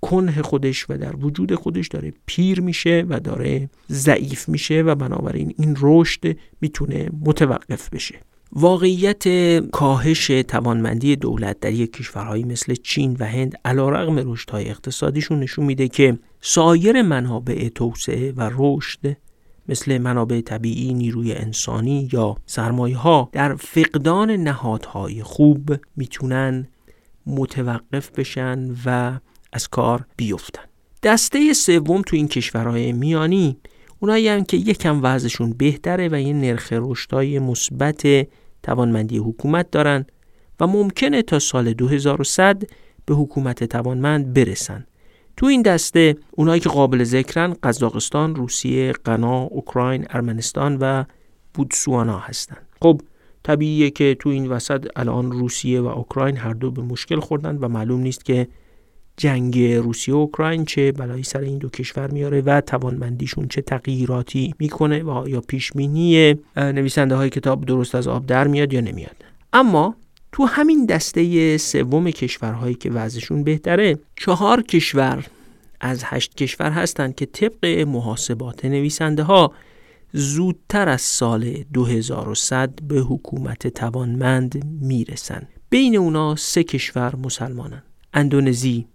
کنه خودش و در وجود خودش داره پیر میشه و داره ضعیف میشه و بنابراین این رشد می‌تونه متوقف بشه. واقعیت کاهش توانمندی دولت در یک کشورهایی مثل چین و هند علیرغم رشدهای اقتصادیشون نشون میده که سایر منابع توسعه و رشد مثل منابع طبیعی، نیروی انسانی یا سرمایه ها در فقدان نهادهای خوب می‌تونن متوقف بشن و از کار بیفتن. دسته سوم تو این کشورهای میانی اونایی هم که یکم وضعشون بهتره و یه نرخ رشدهای مثبت توانمندی حکومت دارن و ممکنه تا سال 2100 به حکومت توانمند برسن. تو این دسته اونایی که قابل ذکرن قزاقستان، روسیه، غنا، اوکراین، ارمنستان و بوتسوانا هستن. خب طبیعیه که تو این وسط الان روسیه و اوکراین هر دو به مشکل خوردن و معلوم نیست که جنگ روسیه و اوکراین چه بلایی سر این دو کشور میاره و توانمندیشون چه تغییراتی می‌کنه و یا پیشبینی نویسنده های کتاب درست از آب در میاد یا نمیاد. اما تو همین دسته سوم کشورهایی که وضعشون بهتره چهار کشور از هشت کشور هستند که طبق محاسبات نویسنده ها زودتر از سال 2100 به حکومت توانمند می‌رسن. بین اونا سه کشور مسلمانن. اندونزی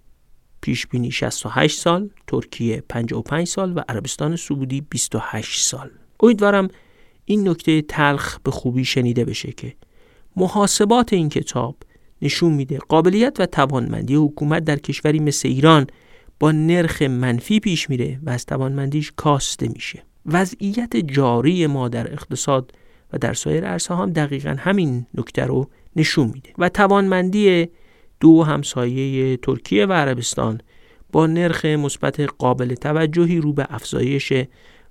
پیش بینی 68 سال، ترکیه 55 سال و عربستان سعودی 28 سال. امیدوارم این نکته تلخ به خوبی شنیده بشه که محاسبات این کتاب نشون میده قابلیت و توانمندی حکومت در کشوری مثل ایران با نرخ منفی پیش میره و از توانمندیش کاسته میشه وضعیت جاری ما در اقتصاد و در سایر عرصه هم دقیقا همین نکته رو نشون میده و توانمندی دو همسایه ترکیه و عربستان با نرخ مثبت قابل توجهی رو به افزایش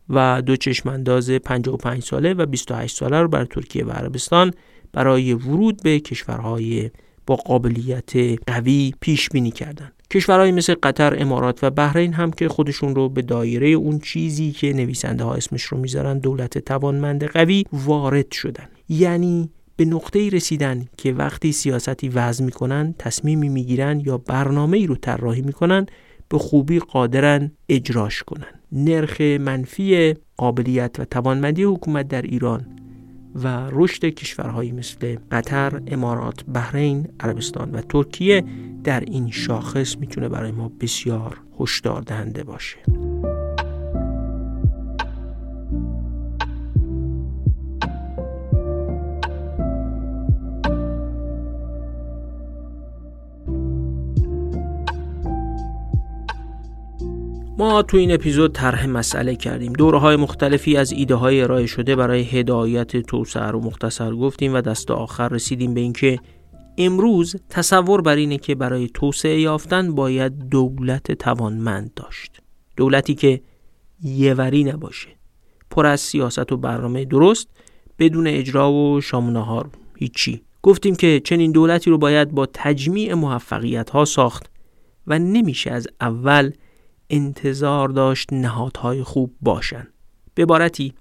و دو چشمانداز 55 ساله و 28 ساله رو بر ترکیه و عربستان برای ورود به کشورهای با قابلیت قوی پیش بینی کردند. کشورهایی مثل قطر، امارات و بحرین هم که خودشون رو به دایره اون چیزی که نویسنده ها اسمش رو می‌ذارن دولت توانمند قوی وارد شدن. یعنی به نقطه ای رسیدن که وقتی سیاستی وضع می‌کنن تصمیمی می‌گیرن یا برنامه ای رو طراحی می‌کنن به خوبی قادرن اجراش کنن نرخ منفی قابلیت و توانمندی حکومت در ایران و رشد کشورهایی مثل قطر، امارات، بحرین، عربستان و ترکیه در این شاخص می‌تونه برای ما بسیار هشدار دهنده باشه. ما تو این اپیزود طرح مسئله کردیم. دوره های مختلفی از ایده های ارائه شده برای هدایت توسعه رو مختصر گفتیم و دست آخر رسیدیم به اینکه امروز تصور بر اینه که برای توسعه یافتن باید دولت توانمند داشت. دولتی که یوری نباشه. پر از سیاست و برنامه درست بدون اجرا و شامونهار هیچی. گفتیم که چنین دولتی رو باید با تجمیع موفقیت ها ساخت و نمیشه از اول انتظار داشت نهادهای خوب باشن. به عبارتی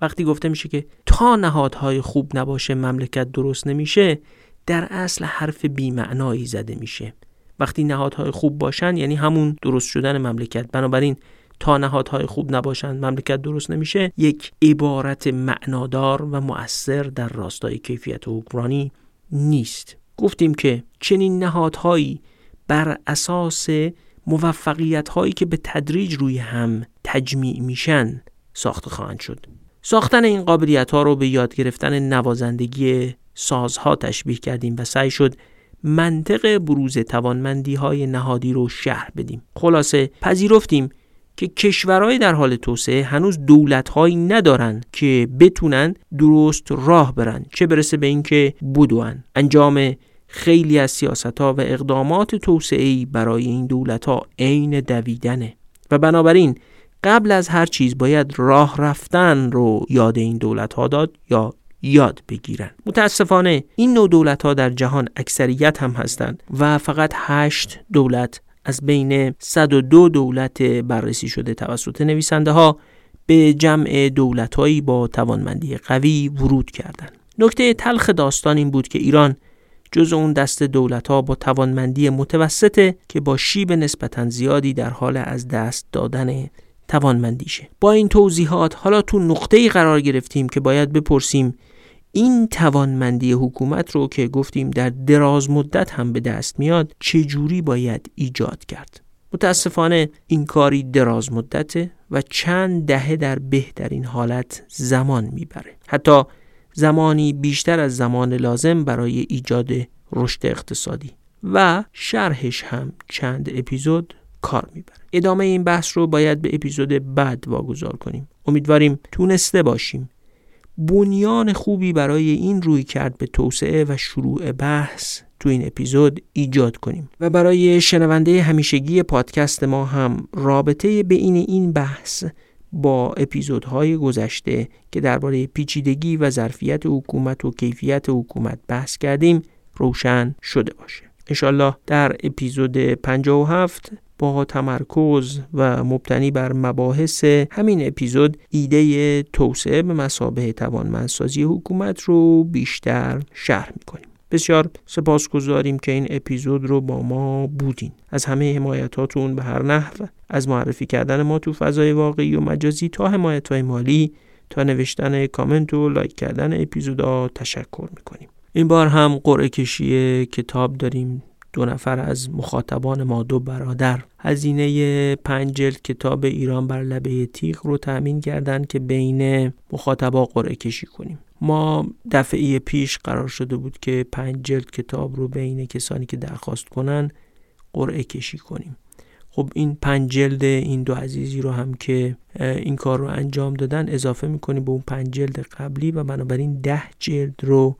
وقتی گفته میشه که تا نهادهای خوب نباشه مملکت درست نمیشه در اصل حرف بیمعنایی زده میشه. وقتی نهادهای خوب باشن یعنی همون درست شدن مملکت. بنابراین تا نهادهای خوب نباشن مملکت درست نمیشه یک عبارت معنادار و مؤثر در راستای کیفیت حکمرانی نیست. گفتیم که چنین نهادهایی بر اساس موفقیت هایی که به تدریج روی هم تجمیع میشن ساخته خواهند شد. ساختن این قابلیت ها رو به یاد گرفتن نوازندگی سازها تشبیه کردیم و سعی شد منطق بروز توانمندی های نهادی رو شهر بدیم. خلاصه پذیرفتیم که کشورهای در حال توسعه هنوز دولتهایی ندارن که بتونن درست راه برن چه برسه به اینکه بدون انجام خیلی از سیاست ها و اقدامات توسعه برای این دولت ها عین دویدنه و بنابراین قبل از هر چیز باید راه رفتن رو یاد این دولت ها داد یا یاد بگیرن متاسفانه این نوع دولت ها در جهان اکثریت هم هستند و فقط هشت دولت از بین 102 دولت بررسی شده توسط نویسنده ها به جمع دولت هایی با توانمندی قوی ورود کردند. نکته تلخ داستان این بود که ایران جز اون دست دولت ها با توانمندی متوسطه که با شیب نسبتا زیادی در حال از دست دادن توانمندیشه. با این توضیحات حالا تو نقطه ای قرار گرفتیم که باید بپرسیم این توانمندی حکومت رو که گفتیم در دراز مدت هم به دست میاد چه جوری باید ایجاد کرد؟ متاسفانه این کاری دراز مدته و چند دهه در بهترین حالت زمان می‌بره. حتی زمانی بیشتر از زمان لازم برای ایجاد رشد اقتصادی. و شرحش هم چند اپیزود کار می‌بره. ادامه این بحث رو باید به اپیزود بعد واگذار کنیم. امیدواریم تونسته باشیم. بنیان خوبی برای این روی کرد به توسعه و شروع بحث تو این اپیزود ایجاد کنیم. و برای شنونده همیشگی پادکست ما هم رابطه بین این بحث با اپیزودهای گذشته که درباره پیچیدگی و ظرفیت حکومت و کیفیت حکومت بحث کردیم روشن شده باشه. انشالله در اپیزود 57 با تمرکز و مبتنی بر مباحث همین اپیزود ایده توسعه به مسابه توانمندسازی حکومت رو بیشتر شرح می‌کنیم. بسیار سپاسگزاریم که این اپیزود رو با ما بودین. از همه حمایتاتون به هر نحو از معرفی کردن ما تو فضای واقعی و مجازی تا حمایت مالی تا نوشتن کامنت و لایک کردن اپیزودا تشکر می‌کنیم. این بار هم قرعه کشی کتاب داریم. دو نفر از مخاطبان ما دو برادر. هزینه پنج جلد کتاب ایران بر لبه تیغ رو تأمین کردند که بین مخاطبا قرعه کشی کنیم. ما دفعه پیش قرار شده بود که پنج جلد کتاب رو بین کسانی که درخواست کنن قرعه کشی کنیم. خب این پنج جلد این دو عزیزی رو هم که این کار رو انجام دادن اضافه می‌کنیم به اون پنج جلد قبلی و بنابراین ده جلد رو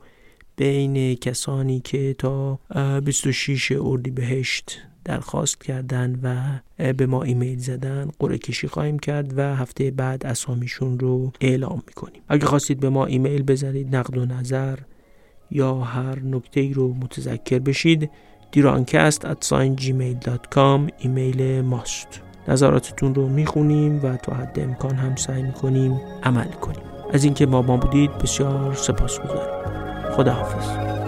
بین کسانی که تا 26 اردیبهشت درخواست کردن و به ما ایمیل زدن قرعه کشی خواهیم کرد و هفته بعد اسامیشون رو اعلام می‌کنیم. اگه خواستید به ما ایمیل بزنید نقد و نظر یا هر نکته ای رو متذکر بشید. دیرانکست at gmail.com ایمیل ماست. نظراتتون رو می‌خونیم و تا حد امکان هم سعی می‌کنیم عمل کنیم. از اینکه با ما بودید بسیار سپاس گذاریم خداحافظ.